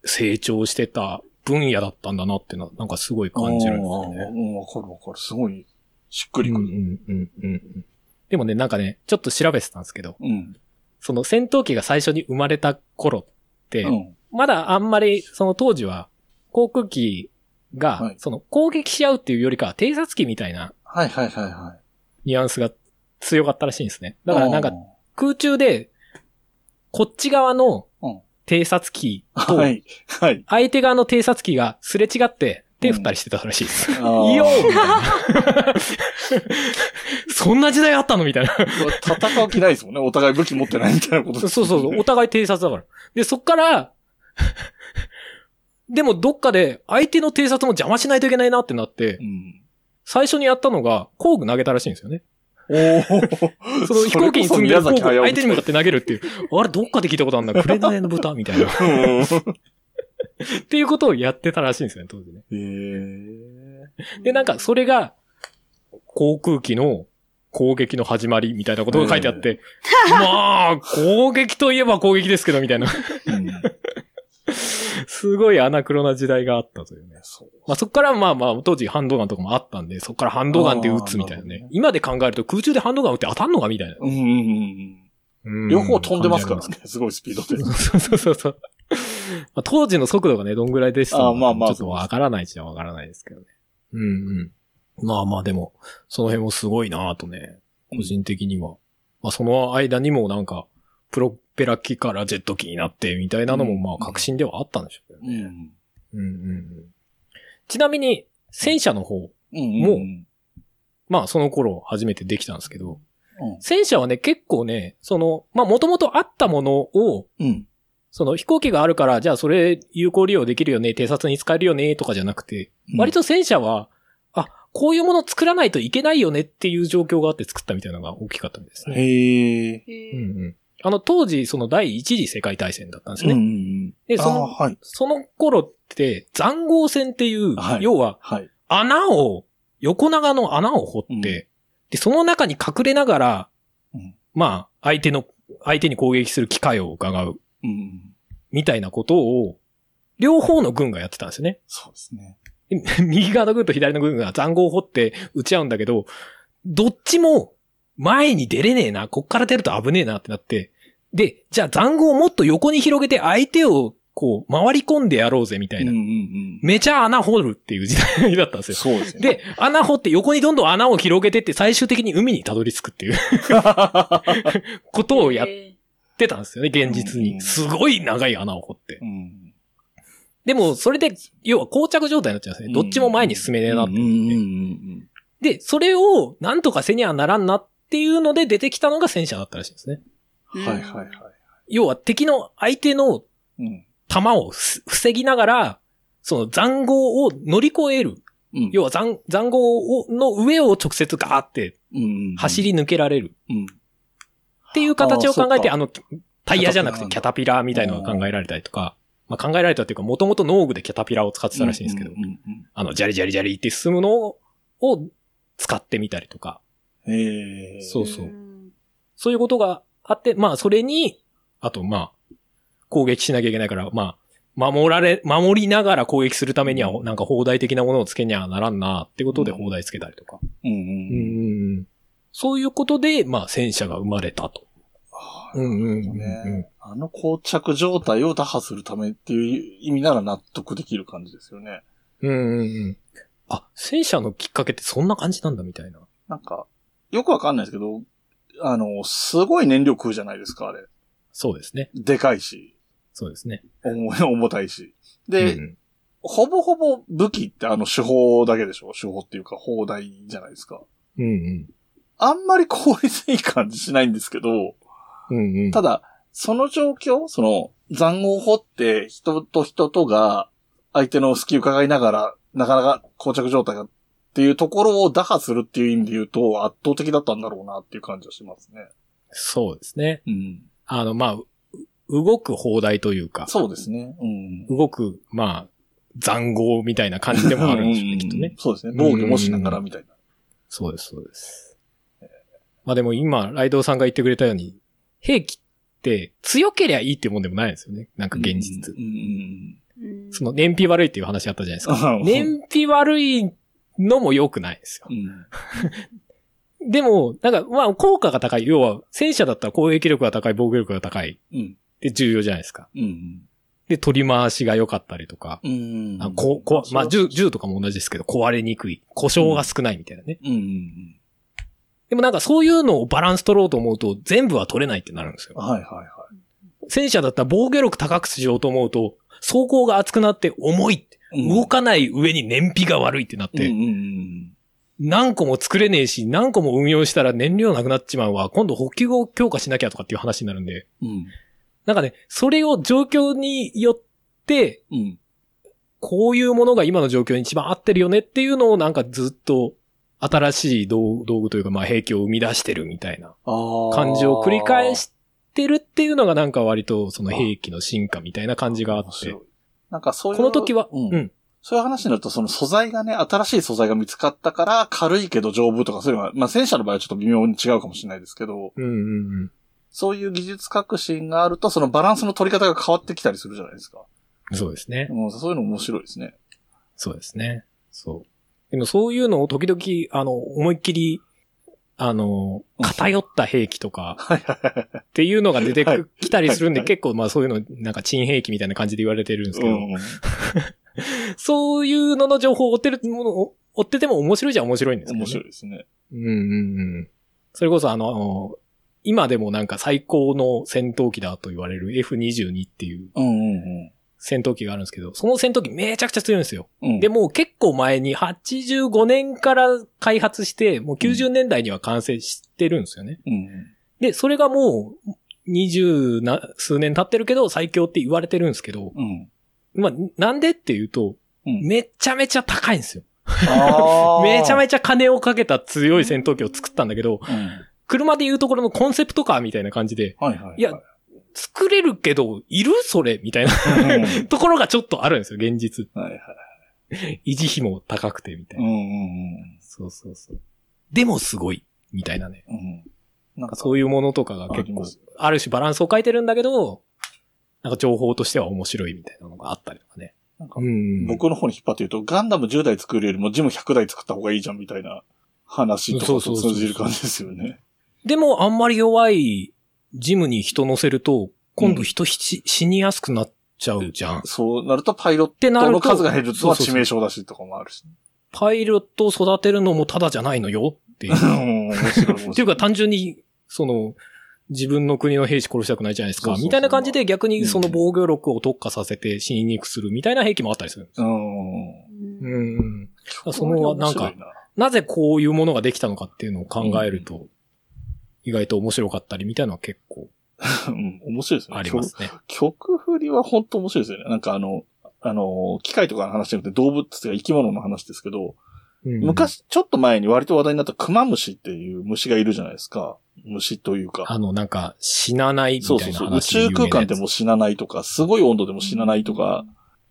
成長してた分野だったんだなっていうのはなんかすごい感じるんですよね。うん、わかるわかる。すごい、しっくりくる。んうんうんうん。でもね、なんかね、ちょっと調べてたんですけど、うん。その戦闘機が最初に生まれた頃って、うん。まだあんまり、その当時は、航空機がはい、その攻撃し合うっていうよりかは偵察機みたいなはいはいはいはい。ニュアンスが強かったらしいんですね。だからなんか空中で、こっち側のうん偵察機とは、い。はい。相手側の偵察機がすれ違って手振ったりしてたらしいです。あー いいよみたいな。そんな時代あったの？みたいな。戦う気ないですもんね。お互い武器持ってないみたいなことですそうそうそう。お互い偵察だから。で、そっから、でもどっかで相手の偵察も邪魔しないといけないなってなってう、ん。最初にやったのが工具投げたらしいんですよね。おお。その飛行機に積んでる工具それこそ宮崎駿相手に向かって投げるっていう。あれどっかで聞いたことあるんだ。クレナエの豚みたいな。っうんていうことをやってたらしいんですよね、当時ね。で、なんかそれが、航空機の攻撃の始まりみたいなことが書いてあって、まあ、攻撃といえば攻撃ですけど、みたいな。うん。すごいアナクロな時代があったというね。そう。まあそっからまあまあ当時ハンドガンとかもあったんで、そっからハンドガンって撃つみたいなね。ね今で考えると空中でハンドガン撃って当たんのかみたいな。うんうんうんうん両方飛んでますからね。すごいスピードで。そうそうそうそう。まあ、当時の速度がね、どんぐらいでしたのかまあまあちょっとわからないっちゃわからないですけどね。うんうん。まあまあでも、その辺もすごいなぁとね、個人的には。まあその間にもなんか、プロペラ機からジェット機になってみたいなのもまあ確信ではあったんでしょうけどね。うん。うんうんうん。ちなみに、戦車の方、うん。もううんまあその頃初めてできたんですけど、うん戦車はね、結構ね、その、まあもともとあったものを、うん。その飛行機があるから、じゃあそれ有効利用できるよね、偵察に使えるよね、とかじゃなくて、割と戦車は、あ、こういうもの作らないといけないよねっていう状況があって作ったみたいなのが大きかったんですね。へえ。うんうん。あの、当時、その第一次世界大戦だったんですね。うんうんうん。で、そあの、ーはい。その頃って、残壕戦っていう、はい要は、はい。穴を、横長の穴を掘って、うんで、その中に隠れながら、うんまあ、相手の、相手に攻撃する機会を伺う、うん。みたいなことを、両方の軍がやってたんですよね。そうですね。で右側の軍と左の軍が残壕を掘って撃ち合うんだけど、どっちも前に出れねえな、こっから出ると危ねえなってなって、で、じゃあ残壕をもっと横に広げて相手をこう回り込んでやろうぜみたいな。うんうんうん。めちゃ穴掘るっていう時代だったんですよ。そうですね。で、穴掘って横にどんどん穴を広げてって最終的に海にたどり着くっていうことをやっえてたんですよね、現実うんに。すごい長い穴を掘って。うん。でも、それで、要は膠着状態になっちゃうんですね。どっちも前に進めねえなってで、それをなんとかせにはならんなっていうので出てきたのが戦車だったらしいんですね。うん。はいはいはい。要は敵の相手のうん。弾をす防ぎながら、その残壕を乗り越える。うん。要は残残壕をの上を直接ガーってうん。走り抜けられる。うん。っていう形を考えて、あの、タイヤじゃなくてキキャャタピラーみたいなのが考えられたりとか、まあ、考えられたっていうか、もともと農具でキャタピラを使ってたらしいんですけど、あの、ジャリジャリジャリって進むのを使ってみたりとか、うんへえ。そうそううんそういうことがあって、まあ、それに、あと、まあ、攻撃しなきゃいけないから、まあ、守られ、守りながら攻撃するためには、なんか砲台的なものをつけにゃならんな、ってことで砲台つけたりとか。うんうんそういうことで、まあ、戦車が生まれたと。あうんうんうんうんね。あの膠着状態を打破するためっていう意味なら納得できる感じですよね。うんうんうん。あ、戦車のきっかけってそんな感じなんだみたいな。なんか、よくわかんないですけど、あの、すごい燃料食うじゃないですか、あれ。そうですね。でかいし、そうですね。重い、重たいし。で、うんほぼほぼ武器ってあの手法だけでしょ？手法っていうか砲台じゃないですか。うんうん。あんまり効率いい感じしないんですけど、うんうん。ただ、その状況、その、残壕を掘って人と人とが相手の隙を伺いながら、なかなか膠着状態がっていうところを打破するっていう意味で言うと圧倒的だったんだろうなっていう感じはしますね。そうですね。うん。あの、まあ、う動く砲台というか、そうですね。うん。動く、まあ、残壕みたいな感じでもあるんでしょうね、きっとね。そうですね。防御もしながらみたいな。そうです、そうです。まあでも今、ライドウさんが言ってくれたように、兵器って強けりゃいいっていうもんでもないんですよね。なんか現実。うんうんうんその燃費悪いっていう話あったじゃないですか。うん。燃費悪いのも良くないですよう。ん。でも、なんか、まあ、効果が高い。要は、戦車だったら攻撃力が高い、防御力が高い。うん。で、重要じゃないですか。うん。で、取り回しが良かったりとか。うん。あここまあ、銃、銃とかも同じですけど、壊れにくい。故障が少ないみたいなね。うんうんでもなんかそういうのをバランス取ろうと思うと、全部は取れないってなるんですうん。よ。はいはいはい。戦車だったら防御力高くしようと思うと、走行が熱くなって重いって。動かない上に燃費が悪いってなって。何個も作れねえし、何個も運用したら燃料なくなっちまうわ。今度補給を強化しなきゃとかっていう話になるんで。うん。なんかね、それを状況によって、うん。こういうものが今の状況に一番合ってるよねっていうのをなんかずっと新しい道道具というかまあ兵器を生み出してるみたいな。感じを繰り返してるっていうのがなんか割とその兵器の進化みたいな感じがあって。なんかそういう。この時は、うん。うん。そういう話になると、その素材がね、新しい素材が見つかったから、軽いけど丈夫とか、そういうのは、まあ戦車の場合はちょっと微妙に違うかもしれないですけど、うんうんうん。そういう技術革新があると、そのバランスの取り方が変わってきたりするじゃないですか。そうですね。うん、そういうの面白いですね。そうですね。そう。でもそういうのを時々、あの、思いっきり、あの、偏った兵器とか。っていうのが出てはいくきたりするんで、はい結構まあそういうの、なんか珍兵器みたいな感じで言われてるんですけど、うん。そういうのの情報を追ってるものを、追ってても面白いじゃ面白いんですけど、ね。面白いですね。うんうんうん。それこそあの、今でもなんか最高の戦闘機だと言われる F22 っていううんうん戦闘機があるんですけど、その戦闘機めちゃくちゃ強いんですよ。うん。うん、で、もう結構前に85年から開発して、もう90年代には完成してるんですよね。うん。で、それがもう20な数年経ってるけど最強って言われてるんですけど、うん。まあ、なんでっていうと、うんめちゃめちゃ高いんですよ。あ めちゃめちちゃ金をかけた強い戦闘機を作ったんだけど、ゃ。うん。車でいうところのコンセプトカーみたいな感じで、はいはいはい。いや作れるけど、いるそれ？みたいなうん ところがちょっとあるんですよ、現実。はいはい。維持費も高くて、みたいな。うんうんそうそうそう。でもすごい、みたいなね。うん。うん。なんかそういうものとかが結構ある種バランスを変えてるんだけど、なんか情報としては面白いみたいなのがあったりとかね。なんかうん。僕の方に引っ張って言うと、ガンダム10台作るよりもジム100台作った方がいいじゃんみたいな話とかと通じる感じですよね。でもあんまり弱いジムに人乗せると、今度人死死にやすくなっちゃうじゃん。そうなるとパイロッてなるとトの数が減るとはそうそうそう致命傷だしとかもあるし。パイロットを育てるのもただじゃないのよっていう。っていうか単純に、その、自分の国の兵士殺したくないじゃないですか。そうそうそうみたいな感じで逆にその防御力を特化させて死ににくくするみたいな兵器もあったりするんですよ。うん。うんうん。その、なんか、なぜこういうものができたのかっていうのを考えると、意外と面白かったりみたいなのは結構 うん、面白いですね。ありますね。曲振りは本当面白いですよね。なんかあの、あの、機械とかの話じゃなくて動物とか生き物の話ですけど、うん昔、ちょっと前に割と話題になったクマムシっていう虫がいるじゃないですか。虫というか。あの、なんか、死なないみたいうなそそうそう。宇話で有宙空間でも死なないとか、すごい温度でも死なないとか、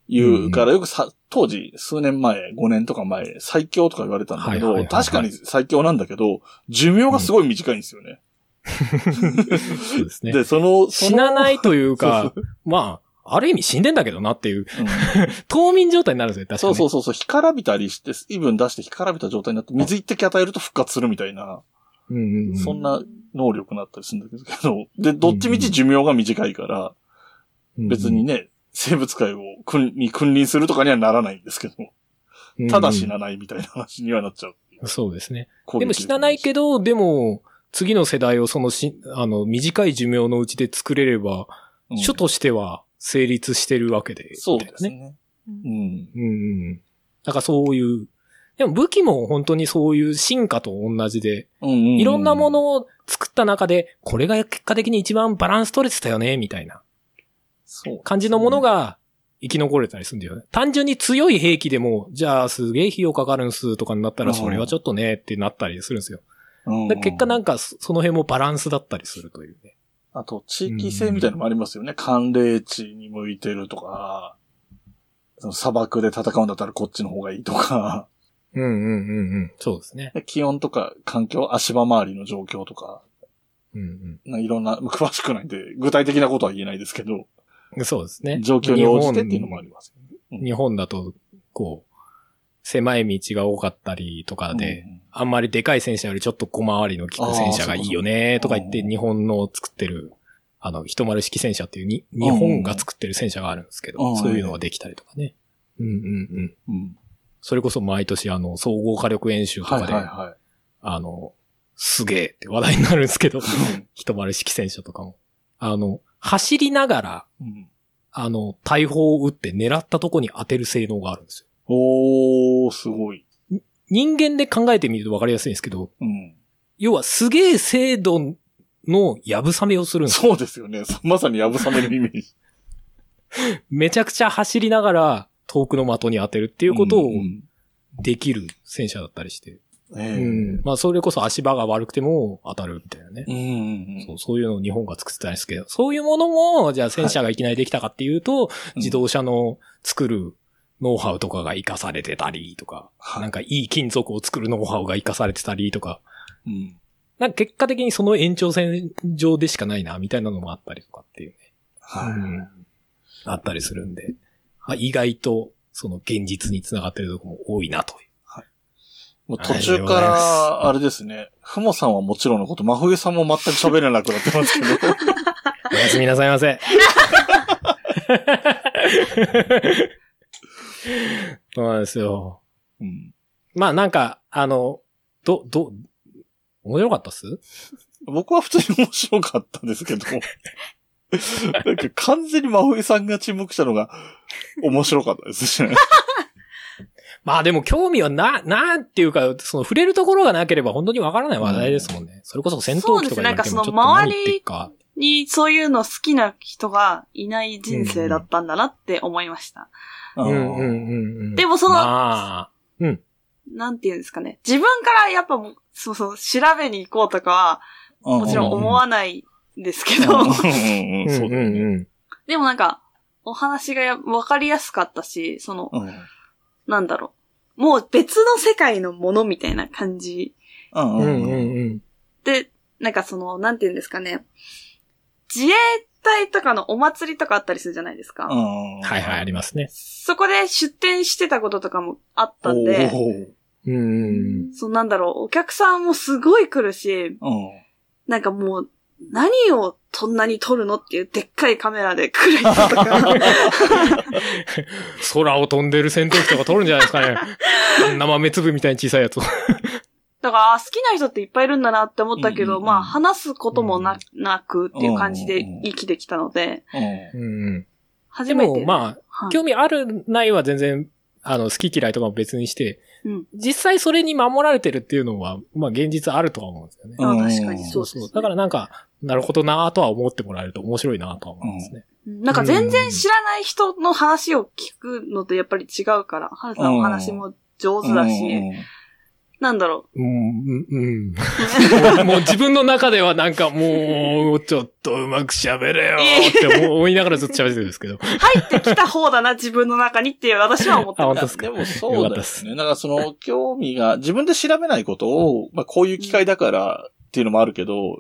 言うから、よくさ、当時、数年前、5年とか前、最強とか言われたんだけど確かに最強なんだけど、寿命がすごい短いんですよね。そうですね。で、その、その死なないというかそう、まあ、ある意味死んでんだけどなっていう、うん。冬眠状態になるんですよ、確かに。そうそうそうそう、干からびたりして、水分出して干からびた状態になって、水一滴与えると復活するみたいな、うんうんうん。そんな能力になったりするんだけど、で、どっちみち寿命が短いから、別にね、生物界を君に君臨するとかにはならないんですけど、うんただ死なないみたいな話にはなっちゃう。そうですね。でも死なないけど、でも、次の世代をそのし、あの、短い寿命のうちで作れれば、うん書としては成立してるわけで。そう。ですね。うん。うんうん。だからそういう、でも武器も本当にそういう進化と同じで、うんうんうんいろんなものを作った中で、これが結果的に一番バランス取れてたよね、みたいな感じのものが生き残れたりするんだよね。単純に強い兵器でも、じゃあすげえ費用かかるんすとかになったら、うんそれはちょっとねってなったりするんですよ。結果なんかそその辺もバランスだったりするというね。あと、地域性みたいなのもありますよね。寒冷地に向いてるとか、その砂漠で戦うんだったらこっちの方がいいとか、うんうんうんうん。そうですね。気温とか環境、足場周りの状況とか、うんないろんな、詳しくないんで、具体的なことは言えないですけど、うん。そうですね。状況に応じてっていうのもあります。日本だと、こう、狭い道が多かったりとかで、うんあんまりでかい戦車よりちょっと小回りの効く戦車がいいよねとか言って、日本の作ってる、あの、一丸式戦車っていうに、日本が作ってる戦車があるんですけうど、んそういうのができたりとかね。うんうんうん。うん。それこそ毎年あの、総合火力演習とはいかで。あの、すげえって話題になるんですけど、う一丸式戦車とかも。あの、走りながら、んあの、大砲を撃って狙ったとこに当てる性能があるんですよ。おー、すごい。人間で考えてみると分かりやすいんですけど、うん。要はすげえ精度のやぶさめをするんですよ。そうですよね。まさにやぶさめるイメージ。めちゃくちゃ走りながら遠くの的に当てるっていうことをんできる戦車だったりして。ええうん。まあそれこそ足場が悪くても当たるみたいなねう。ん。そうそういうのを日本が作ってたんですけど、そういうものも、じゃあ戦車がいきなりできたかっていうと、自動車の作るノウハウとかが活かされてたりとか、はいなんかいい金属を作るノウハウが活かされてたりとか、うん。なんか結果的にその延長線上でしかないな、みたいなのもあったりとかっていうね。はい。うんあったりするんで、まあ、意外とその現実につながってるところも多いなという。もう途中から、あれですね。ふもさんはもちろんのこと、真冬さんも全く喋れなくなってますけど。おやすみなさいませ。そうなんですよ。うんまあなんか、あの、ど、ど、面白かったっす？僕は普通に面白かったですけど。なんか完全に真冬さんが沈黙したのが面白かったですね。まあでも興味はな、なんていうか、その触れるところがなければ本当にわからない話題ですもんね。それこそ戦闘機とか言われてもちょっと何言ってっか。にそういうの好きな人がいない人生だったんだなって思いました。うんうんうんうん。でもそのまあ、うん。なんていうんですかね。自分からやっぱもう、そうそう、調べに行こうとかは、もちろん思わないんですけど。でもなんか、お話がやわかりやすかったし、その、うんなんだろう。もう別の世界のものみたいな感じうんうんうん。で、なんかその、なんていうんですかね。自衛隊とかのお祭りとかあったりするじゃないですか。うんはいはい、ありますね。そこで出店してたこととかもあったんで、うんうんそうなんだろう、お客さんもすごい来るし、うんなんかもう、何をそんなに撮るのっていうでっかいカメラで来る人とか、空を飛んでる戦闘機とか撮るんじゃないですかね。あんな豆粒みたいに小さいやつを。だからあ好きな人っていっぱいいるんだなって思ったけど、うんうんうんまあ話すこともな,、なくっていう感じで生きてきたので、うんうんうん。初めて。でも、まあ、はい興味あるないは全然、あの、好き嫌いとかも別にして、うん。実際それに守られてるっていうのは、まあ現実あるとは思うんですよね。あうん確かにそうですね。だからなんか、なるほどなぁとは思ってもらえると面白いなぁとは思うんですね。なんか全然知らない人の話を聞くのとやっぱり違うから、はるさんお話も上手だし、うんなんだろうん、うん。もうもう自分の中ではなんかもう、ちょっとうまく喋れよって思いながらずっと喋ってるんですけど。う。入ってきた方だな、自分の中にって私は思ってあ、ま本当ですか？でもそうだよよかったっすね。だからその興味が、自分で調べないことを、まあこういう機会だからっていうのもあるけど、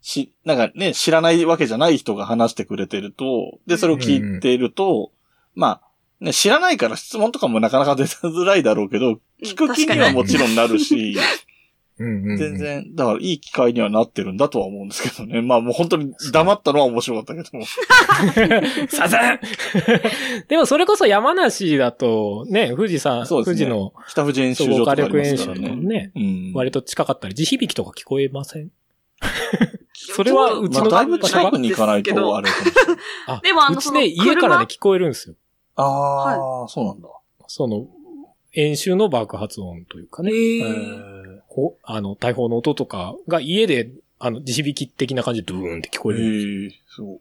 し、なんかね、知らないわけじゃない人が話してくれてると、で、それを聞いていると、まあ、ね、知らないから質問とかもなかなか出づらいだろうけど、聞く気にはもちろんなるし、全。然、だからいい機会にはなってるんだとは思うんですけどね。まあもう本当に黙ったのは面白かったけども。させん でもそれこそ山梨だと、ね、富士山、そうですね富士の北富士演習場とかあり力演習とますからね。ね、うん。割と近かったり、地響きとか聞こえません？それはうちのまあだいぶ近くに行かないとあれかもしれない。あ でもあのうちね、家からね、聞こえるんですよ。ああ、そうなんだ。その、演習の爆発音というかね。へえーこう、あの、大砲の音とかが家で、あの、地響き的な感じでドゥーンって聞こえる。へえ、そう。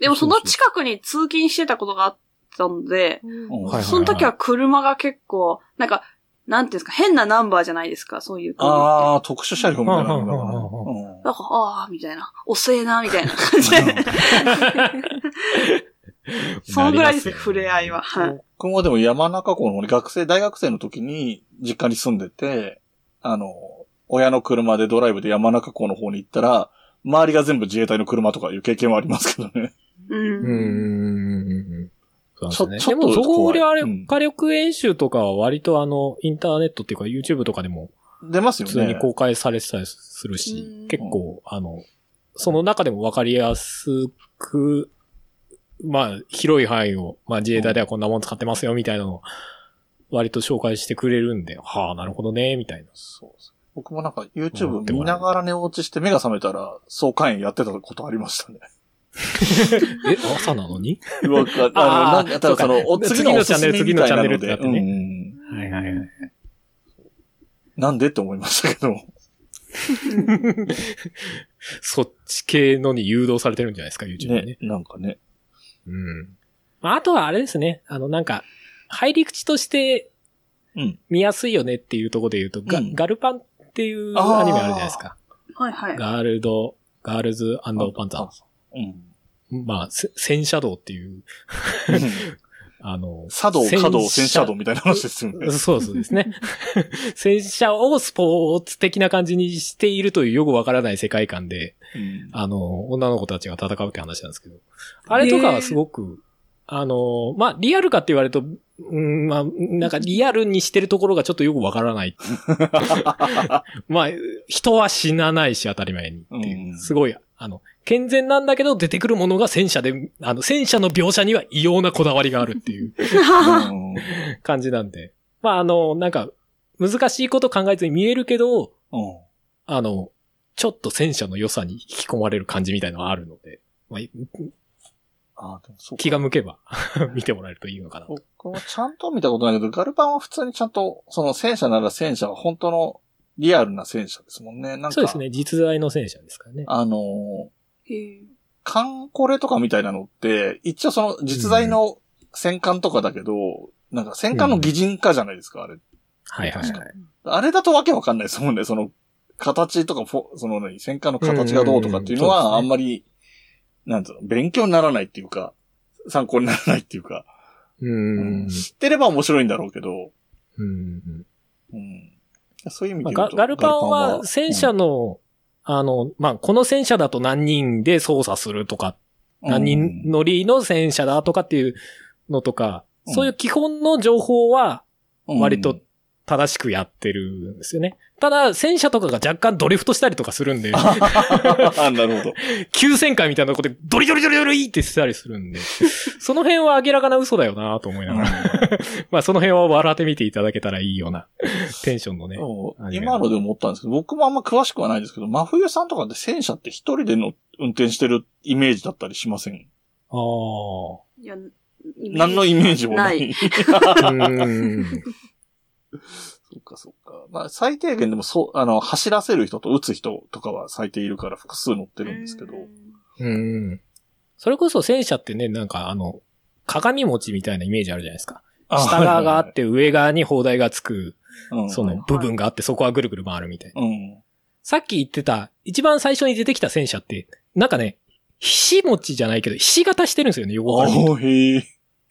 でもその近くに通勤してたことがあったので、うんはいはいその時は車が結構、なんか、なんていうんですか、変なナンバーじゃないですか、そういう。ああ、特殊車両みたいなのがうんうんうんうんなんか、ああ、みたいな。遅えな、みたいな感じで。そのぐらいですね、触れ合いは。はい。僕もでも山中湖の方に学生、大学生の時に実家に住んでて、あの、親の車でドライブで山中湖の方に行ったら、周りが全部自衛隊の車とかいう経験はありますけどね。う。うんんうんうんうん。そうなんですちょね。でも、そこであれ、うん火力演習とかは割とあの、インターネットっていうか YouTube とかでも出ますよね。普通に公開されてたりするし、うん結構、あの、その中でも分かりやすく、まあ、広い範囲を、まあ自衛隊ではこんなもん使ってますよ、みたいなのを、割と紹介してくれるんで、はあ、なるほどね、みたいな。そうです僕もなんか YouTube 見ながら寝落ちして目が覚めたら、総会員やってたことありましたね。え、朝なのに？わかあの、なんか、ただその、お次のチャンネル次のチャンネルってなってうんはいはいはい。なんでって思いましたけど。そっち系のに誘導されてるんじゃないですか、YouTube にね。ね、なんかね。うん。まあ、あとはあれですね。あの、なんか、入り口としてうん。見やすいよねっていうところで言うと、ガうんガルパンっていうアニメあるじゃないですか。はいはい。ガールド、ガールズパンザうん。ー。まあ、せ戦車道っていう、あの、茶道、戦華道、戦車道みたいな話ですよね。そうそうですね。戦車をスポーツ的な感じにしているというよくわからない世界観で、うんあの、女の子たちが戦うって話なんですけど。あれとかはすごく、あの、まあ、リアルかって言われると、うん、まあ、なんかリアルにしてるところがちょっとよくわからない。まあ、人は死なないし当たり前にっていうう。んすごい、あの、健全なんだけど出てくるものが戦車で、あの、戦車の描写には異様なこだわりがあるっていううん感じなんで。まあ、あの、なんか、難しいこと考えずに見えるけど、うんあの、ちょっと戦車の良さに引き込まれる感じみたいなのがあるので、まあ、あ気が向けば 見てもらえるといいのかなと。僕もちゃんと見たことないけど、ガルパンは普通にちゃんと、その戦車なら戦車は本当のリアルな戦車ですもんね。なんか、そうですね、実在の戦車ですからね。あのー、カンコレとかみたいなのって、一応その実在の戦艦とかだけど、なんか戦艦の擬人化じゃないですか、あれ。はいはいはい。あれだとわけわかんないですもんね。その、形とかフォ、その何、戦艦の形がどうとかっていうのは、あんまり、なんつうの、勉強にならないっていうか、参考にならないっていうか、ううんん。知ってれば面白いんだろうけど、うん。うん、そういう意味まあで言うと。ガガルパンは戦車うんの、あの、まあ、この戦車だと何人で操作するとか、何人乗りの戦車だとかっていうのとか、うん。そういう基本の情報は割とうん正しくやってるんですよね。ただ、戦車とかが若干ドリフトしたりとかするんで、あなるほど。急旋回みたいなとこでドリドリドリドリってしたりするんで、その辺は明らかな嘘だよなと思いながら、まあその辺は笑ってみていただけたらいいようなテンションのね。今ので思ったんですけど、僕もあんま詳しくはないんですけど、真冬さんとかって戦車って一人での運転してるイメージだったりしません？ああ。いや、何のイメージもなないい。うーん。そうか、そうか。まあ、最低限でもそう、あの、走らせる人と撃つ人とかは最低いるから複数乗ってるんですけど。うん。それこそ戦車ってね、なんかあの、鏡餅みたいなイメージあるじゃないですか。あ下側があって上側に砲台がつくうんその部分があって、そこはぐるぐる回るみたいな。うん。さっき言ってた、一番最初に出てきた戦車って、なんかね、ひし餅じゃないけど、ひし形してるんですよね、横からへ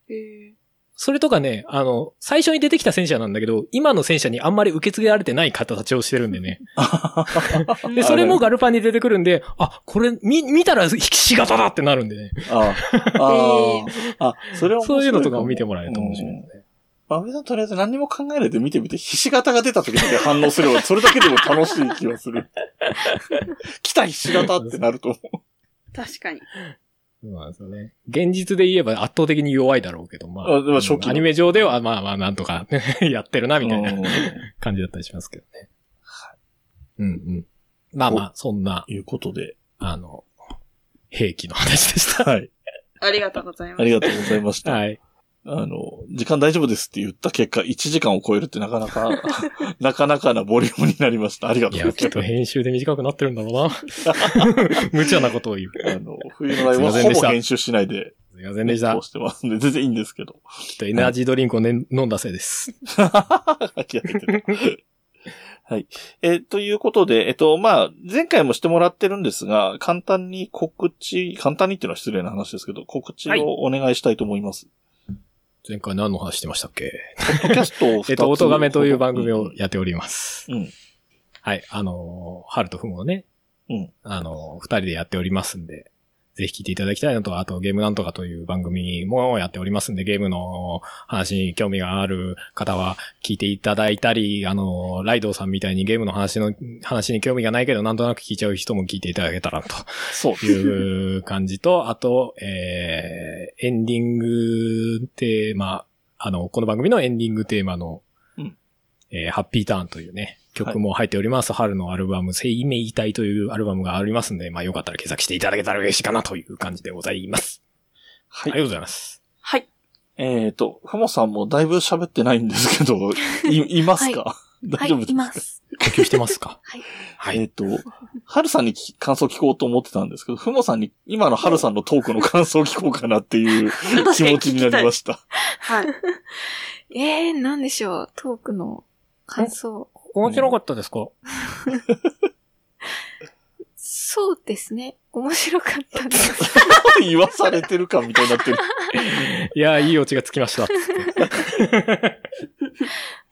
え。えそれとかね、あの、最初に出てきた戦車なんだけど、今の戦車にあんまり受け継げられてない形をしてるんでね。ー で、それもガルパンに出てくるんで、あ、これ、み、見たらひし形だってなるんでね。ああ、ああ、それは面白そういうのとかもも見てもらえると面白いので。まあ、上さんとりあえず何にも考えないで見てみて、ひし形が出た時だけ反応すれば、それだけでも楽しい気がする。来たひし形ってなると思う。確かに。そうなんですよね。現実で言えば圧倒的に弱いだろうけど、まあ。あでも初期のアニメ上ではまあまあなんとか やってるな、みたいなうん感じだったりしますけどね。うんうん。まあまあ、そんな、いうことで。あの、兵器の話でした。はい。ありがとうございます。ありがとうございました。はい。あの、時間大丈夫ですって言った結果、1時間を超えるってなかなか、なかなかなボリュームになりました。ありがというや、ございます。きっと編集で短くなってるんだろうな。無茶なことを言う。あの、冬のライブはほぼ編集しないで、すいませんでした。してますんで、全然いいんですけど。きっとエナジードリンクを、ね、飲んだせいです。諦めてる。はい。えーということで、えっと、まあ、前回もしてもらってるんですが、簡単に告知、簡単にっていうのは失礼な話ですけど、告知をお願いしたいと思います。前回何の話してましたっけ？ポッドキャストを2つ えっと、音亀という番組をやっております。うん。はい。あのー、春とふもね。うん。あのー、二人でやっておりますんで、ぜひ聞いていただきたいのと、あとゲームなんとかという番組もやっておりますんで、ゲームの話に興味がある方は聞いていただいたり、あのー、ライドウさんみたいにゲームの話の、話に興味がないけど、なんとなく聞いちゃう人も聞いていただけたらと。いう感じと、あと、えー、エンディングテーマ、あの、この番組のエンディングテーマの、うんえーハッピーターンというね、曲も入っております。春のアルバム、生命体というアルバムがありますんで、まあよかったら検索していただけたら嬉しいかなという感じでございます。はいありがとうございます。はい。えっ、と、ふもさんもだいぶ喋ってないんですけど、い、いますか、はい、大丈夫ですか、います。呼吸してますか？はい。はい。えっ、と、はるさんに聞感想聞こうと思ってたんですけど、ふもさんに今のはるさんのトークの感想聞こうかなっていう気持ちになりました。はい。えー、なんでしょう。トークの感想。面白かったですか？そうですね。面白かったです。言わされてるかみたいになってる。いや、いいオチがつきました。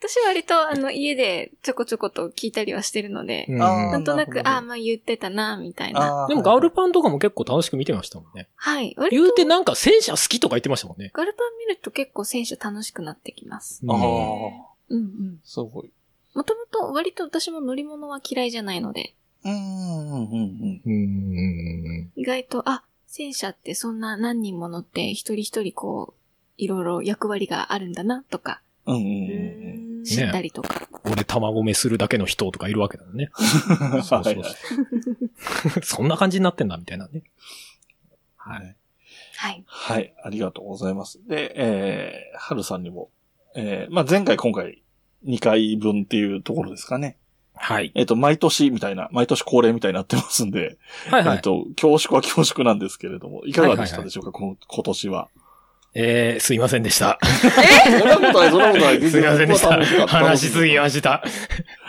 私割とあの家でちょこちょこと聞いたりはしてるので、なんとなく、ああ、まあ言ってたな、みたいな。でもガウルパンとかも結構楽しく見てましたもんね。はい。言うてなんか戦車好きとか言ってましたもんね。ガルパン見ると結構選手楽しくなってきます。ああ、うんうん。すごい。もともと割と私も乗り物は嫌いじゃないので、うん、うん、うん、うん。うんうんうん意外と、あ、戦車ってそんな何人も乗って一人一人こう、いろいろ役割があるんだなとか、うん、うん、うん。うん知ったりとか。俺卵目するだけの人とかいるわけだよね。そうそうはいはいそう。そんな感じになってんだみたいなね。はい。はい。はい、ありがとうございます。で、えー、はるさんにも、えー、まあ、前回今回2回分っていうところですかね。はい。えっ、と、毎年みたいな、毎年恒例みたいになってますんで、はいはい。えっと、恐縮は恐縮なんですけれども、いかがでしたでしょうか、この今年は。えー、すいませんでした。そんなことない、そんなことない。すいませんでした話しすぎました。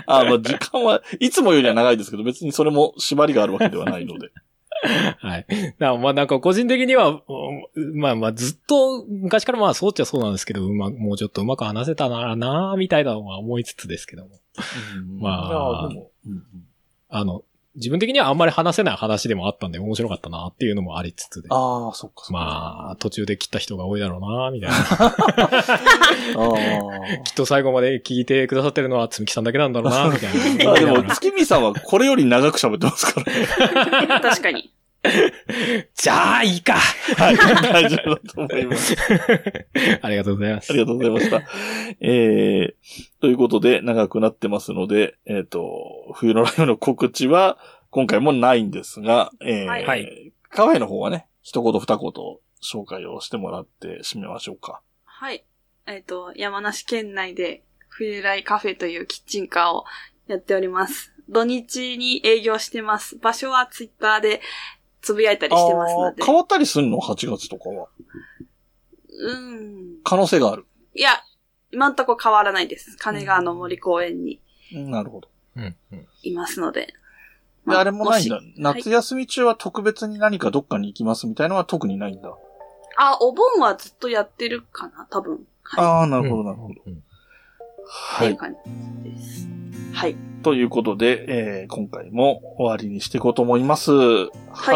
あ、まあ、時間はいつもよりは長いですけど、別にそれも縛りがあるわけではないので。はい。まあなんか個人的には、うんまあまあずっと昔からまあそうっちゃそうなんですけど、うま、もうちょっとうまく話せたならなみたいなのは思いつつですけども。うんうんあの、自分的にはあんまり話せない話でもあったんで面白かったなっていうのもありつつで。ああ、そっかそっか。まあ、途中で切った人が多いだろうなみたいな。あきっと最後まで聞いてくださってるのはつみきさんだけなんだろうなみたい あ。あでも、な。月見さんはこれより長く喋ってますからね。確かに。じゃあ、いいかはい、大丈夫だと思います。ありがとうございますあ。りがとうございました。えー、ということで、長くなってますので、えっ、と、冬のライブの告知は、今回もないんですが、えー、はいはいカフェの方はね、一言二言紹介をしてもらって締めましょうか。はい。えっ、と、山梨県内で冬来カフェというキッチンカーをやっております。土日に営業してます。場所はツイッターでつぶやいたりしてますので。変わったりするの ?8 月とかは。うん。可能性がある。いや、今んとこ変わらないです。金川の森公園にうんなるほど。うん。うん。いますので。で、あれもないんだ。夏休み中は特別に何かどっかに行きますみたいのは特にないんだ。あ、お盆はずっとやってるかな多分。はい。ああ、なるほど、なるほど。うん。ってはい。いう感じです。はい。ということで、えー今回も終わりにしていこうと思います。は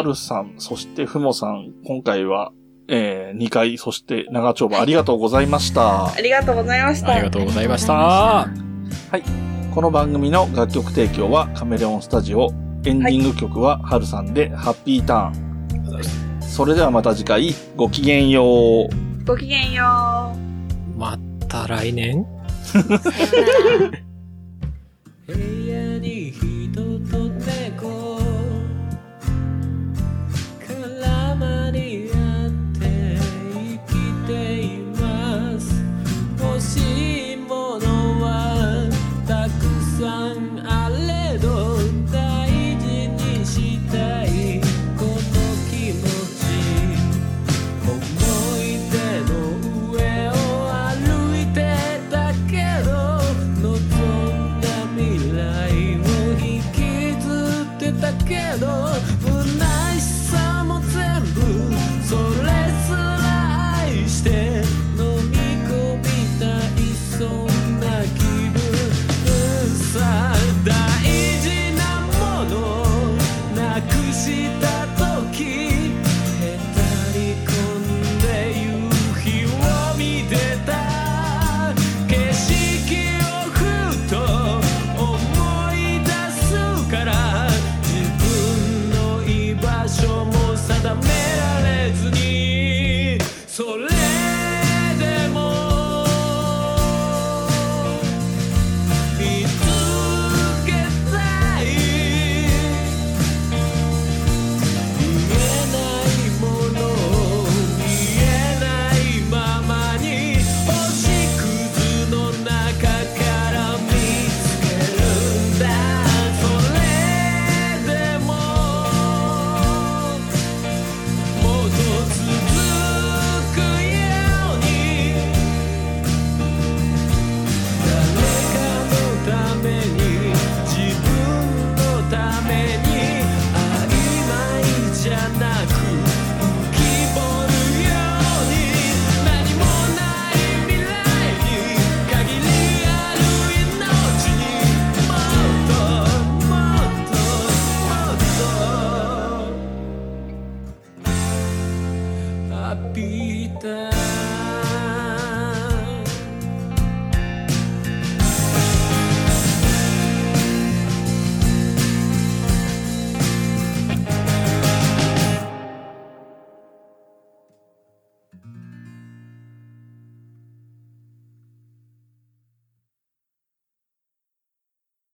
るさん、そしてふもさん、今回は、え2回、そして長丁場ありがとうございました。ありがとうございました。ありがとうございました。この番組の楽曲提供はカメレオンスタジオ。エンディング曲ははるさんでハッピーターン。それではまた次回、ごきげんよう。ごきげんよう。また来年？部屋に